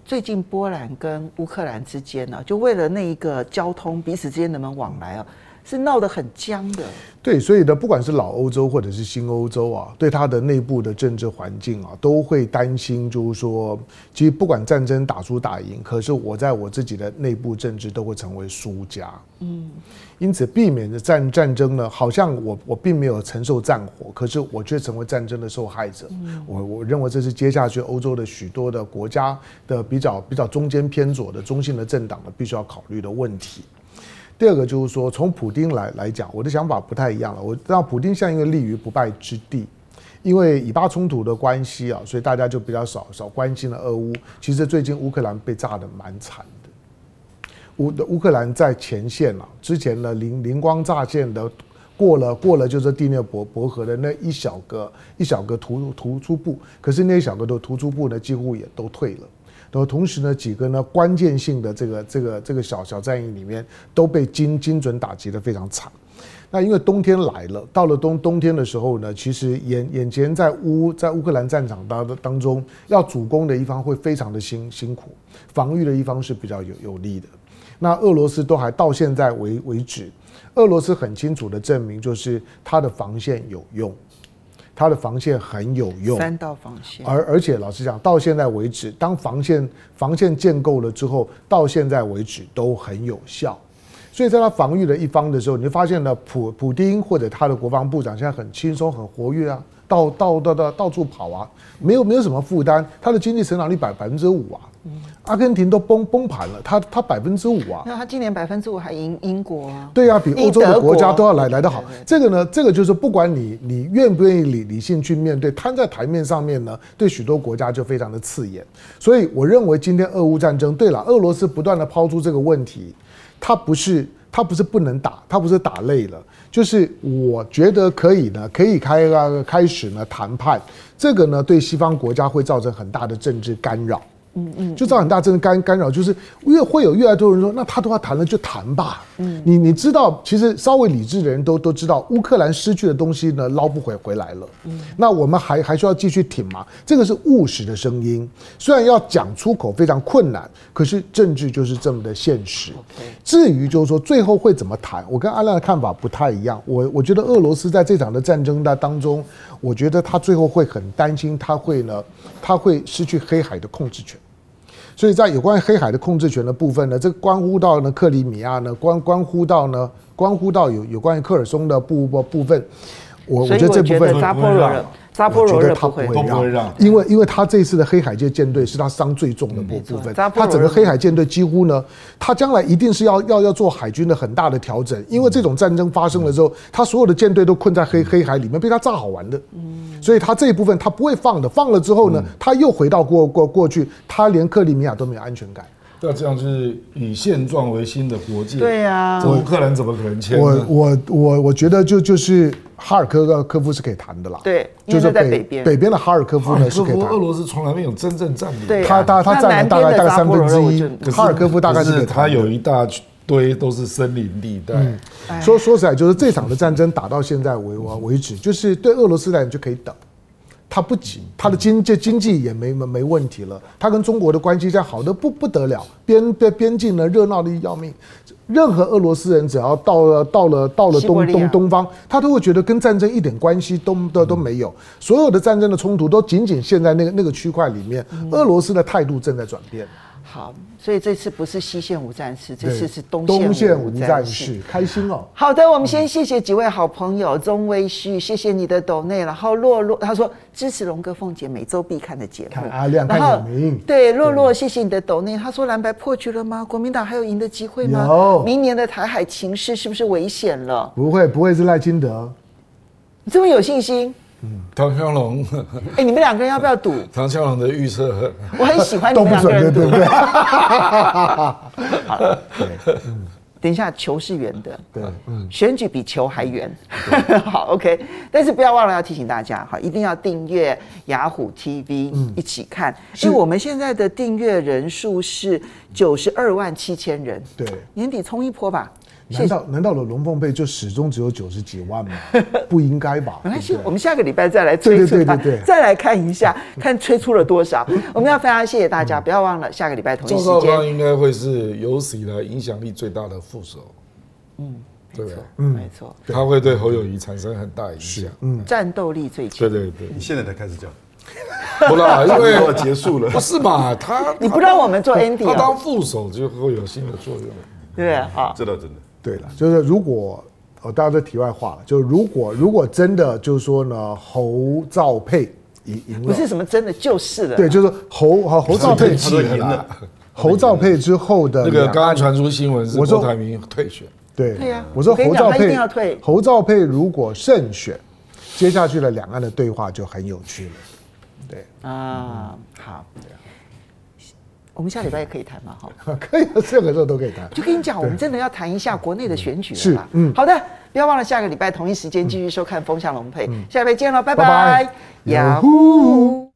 最近波兰跟乌克兰之间呢、啊，就为了那一个交通彼此之间能不能往来啊？是闹得很僵的，对，所以呢，不管是老欧洲或者是新欧洲啊，对它的内部的政治环境啊，都会担心，就是说，其实不管战争打输打赢，可是我在我自己的内部政治都会成为输家。嗯，因此避免的战战争呢，好像我我并没有承受战火，可是我却成为战争的受害者。嗯，我我认为这是接下去欧洲的许多的国家的比较比较中间偏左的中性的政党呢，必须要考虑的问题。第二个就是说，从普丁来来讲，我的想法不太一样了。我知道普丁像一个立于不败之地，因为以巴冲突的关系啊，所以大家就比较少少关心了俄乌。其实最近乌克兰被炸的蛮惨的，乌乌克兰在前线啊，之前的灵灵光乍现的过了过了就是第聂伯伯河的那一小个一小个突突出部，可是那一小个的突出部呢，几乎也都退了。然后同时呢，几个呢关键性的这个这个这个小小战役里面都被精精准打击的非常惨。那因为冬天来了，到了冬冬天的时候呢，其实眼眼前在乌在乌克兰战场当当中，要主攻的一方会非常的辛辛苦，防御的一方是比较有有利的。那俄罗斯都还到现在为为止，俄罗斯很清楚的证明就是它的防线有用。它的防线很有用，三道防线，而而且老实讲，到现在为止，当防线防线建构了之后，到现在为止都很有效。所以在他防御的一方的时候，你就发现了普普丁或者他的国防部长现在很轻松、很活跃啊，到到到到到处跑啊，没有没有什么负担，他的经济成长率百百分之五啊。阿根廷都崩崩盘了，他他百分之五啊！那他今年百分之五还赢英国啊？对啊，比欧洲的国家都要来来得好。这个呢，这个就是不管你你愿不愿意理理性去面对，摊在台面上面呢，对许多国家就非常的刺眼。所以我认为今天俄乌战争，对了，俄罗斯不断的抛出这个问题，他不是他不是不能打，他不是打累了，就是我觉得可以呢，可以开开始呢谈判。这个呢，对西方国家会造成很大的政治干扰。嗯嗯，就造很大，真的干干扰，就是越会有越来越多人说，那他都要谈了，就谈吧。嗯，你你知道，其实稍微理智的人都都知道，乌克兰失去的东西呢，捞不回回来了。嗯，那我们还还需要继续挺吗？这个是务实的声音，虽然要讲出口非常困难，可是政治就是这么的现实。至于就是说最后会怎么谈，我跟阿亮的看法不太一样。我我觉得俄罗斯在这场的战争的当中，我觉得他最后会很担心，他会呢，他会失去黑海的控制权。所以在有关于黑海的控制权的部分呢，这关乎到呢克里米亚呢，关关乎到呢，关乎到有有关于科尔松的部部部分，我我觉得这部分扎波罗热。我觉得他不会。让，因为因为他这次的黑海舰舰队是他伤最重的部部分，他整个黑海舰队几乎呢，他将来一定是要要要做海军的很大的调整，因为这种战争发生了之后，他所有的舰队都困在黑黑海里面，被他炸好玩的，所以他这一部分他不会放的，放了之后呢，他又回到过过过去，他连克里米亚都没有安全感。那这样就是以现状为新的国界。对呀，乌克兰怎么可能签？我我我我觉得就就是哈尔科科夫是可以谈的啦。对，就是在北边，北边的哈尔科夫呢是可以谈。俄罗斯从来没有真正占领。对，他他他占了大概大概三分之一。哈尔科夫大概是他有一大堆都是森林地带。说说起来，就是这场的战争打到现在为为止，就是对俄罗斯来讲就可以等。他不仅，他的经济经济也没没没问题了。他跟中国的关系现在好的不不得了，边边边境呢热闹的要命。任何俄罗斯人只要到了到了到了东东东方，他都会觉得跟战争一点关系都都都没有。所有的战争的冲突都仅仅现在那个那个区块里面。俄罗斯的态度正在转变。好，所以这次不是西线无战事，这次是东东线无战事，事，开心哦。好的，我们先谢谢几位好朋友，钟威旭，谢谢你的抖内，然后洛洛他说支持龙哥凤姐每周必看的节目，看阿亮，看有名，对洛洛，谢谢你的抖内，他说蓝白破局了吗？国民党还有赢的机会吗？有，明年的台海情势是不是危险了？不会，不会是赖清德，你这么有信心？嗯，唐湘龙，哎，你们两个人要不要赌？唐湘龙的预测，我很喜欢你们两个人赌，对不对？好了，对，嗯。等一下，球是圆的，对，嗯，选举比球还圆。好，OK，但是不要忘了要提醒大家哈，一定要订阅雅虎 TV，一起看，因为我们现在的订阅人数是九十二万七千人，对，年底冲一波吧。难道难道的龙凤配就始终只有九十几万吗？不应该吧？没关系，我们下个礼拜再来催促他，再来看一下，看催出了多少。我们要非常谢谢大家，不要忘了下个礼拜同一时间。赵少康应该会是有史以来影响力最大的副手。嗯，对，嗯，没错，他会对侯友谊产生很大影响。嗯，战斗力最强。对对对，你现在才开始讲。不啦，因为要结束了。不是嘛？他你不让我们做 ending，他当副手就会有新的作用。对啊，这倒真的。对了，就是如果哦，大家这题外话了，就如果如果真的就是说呢，侯兆佩赢赢了，不是什么真的就是的，对，就是侯好侯兆佩赢了，侯兆佩之后的那个刚刚传出新闻是郭台铭退选，对对呀，我说侯兆佩一定要退，侯兆佩如果胜选，接下去的两岸的对话就很有趣了，对。啊，好。我们下礼拜也可以谈嘛，哈，可以，任何时候都可以谈。就跟你讲，我们真的要谈一下国内的选举了吧？是，嗯，好的，不要忘了下个礼拜同一时间继续收看《风向龙配》，下礼拜见喽，拜拜。雅虎。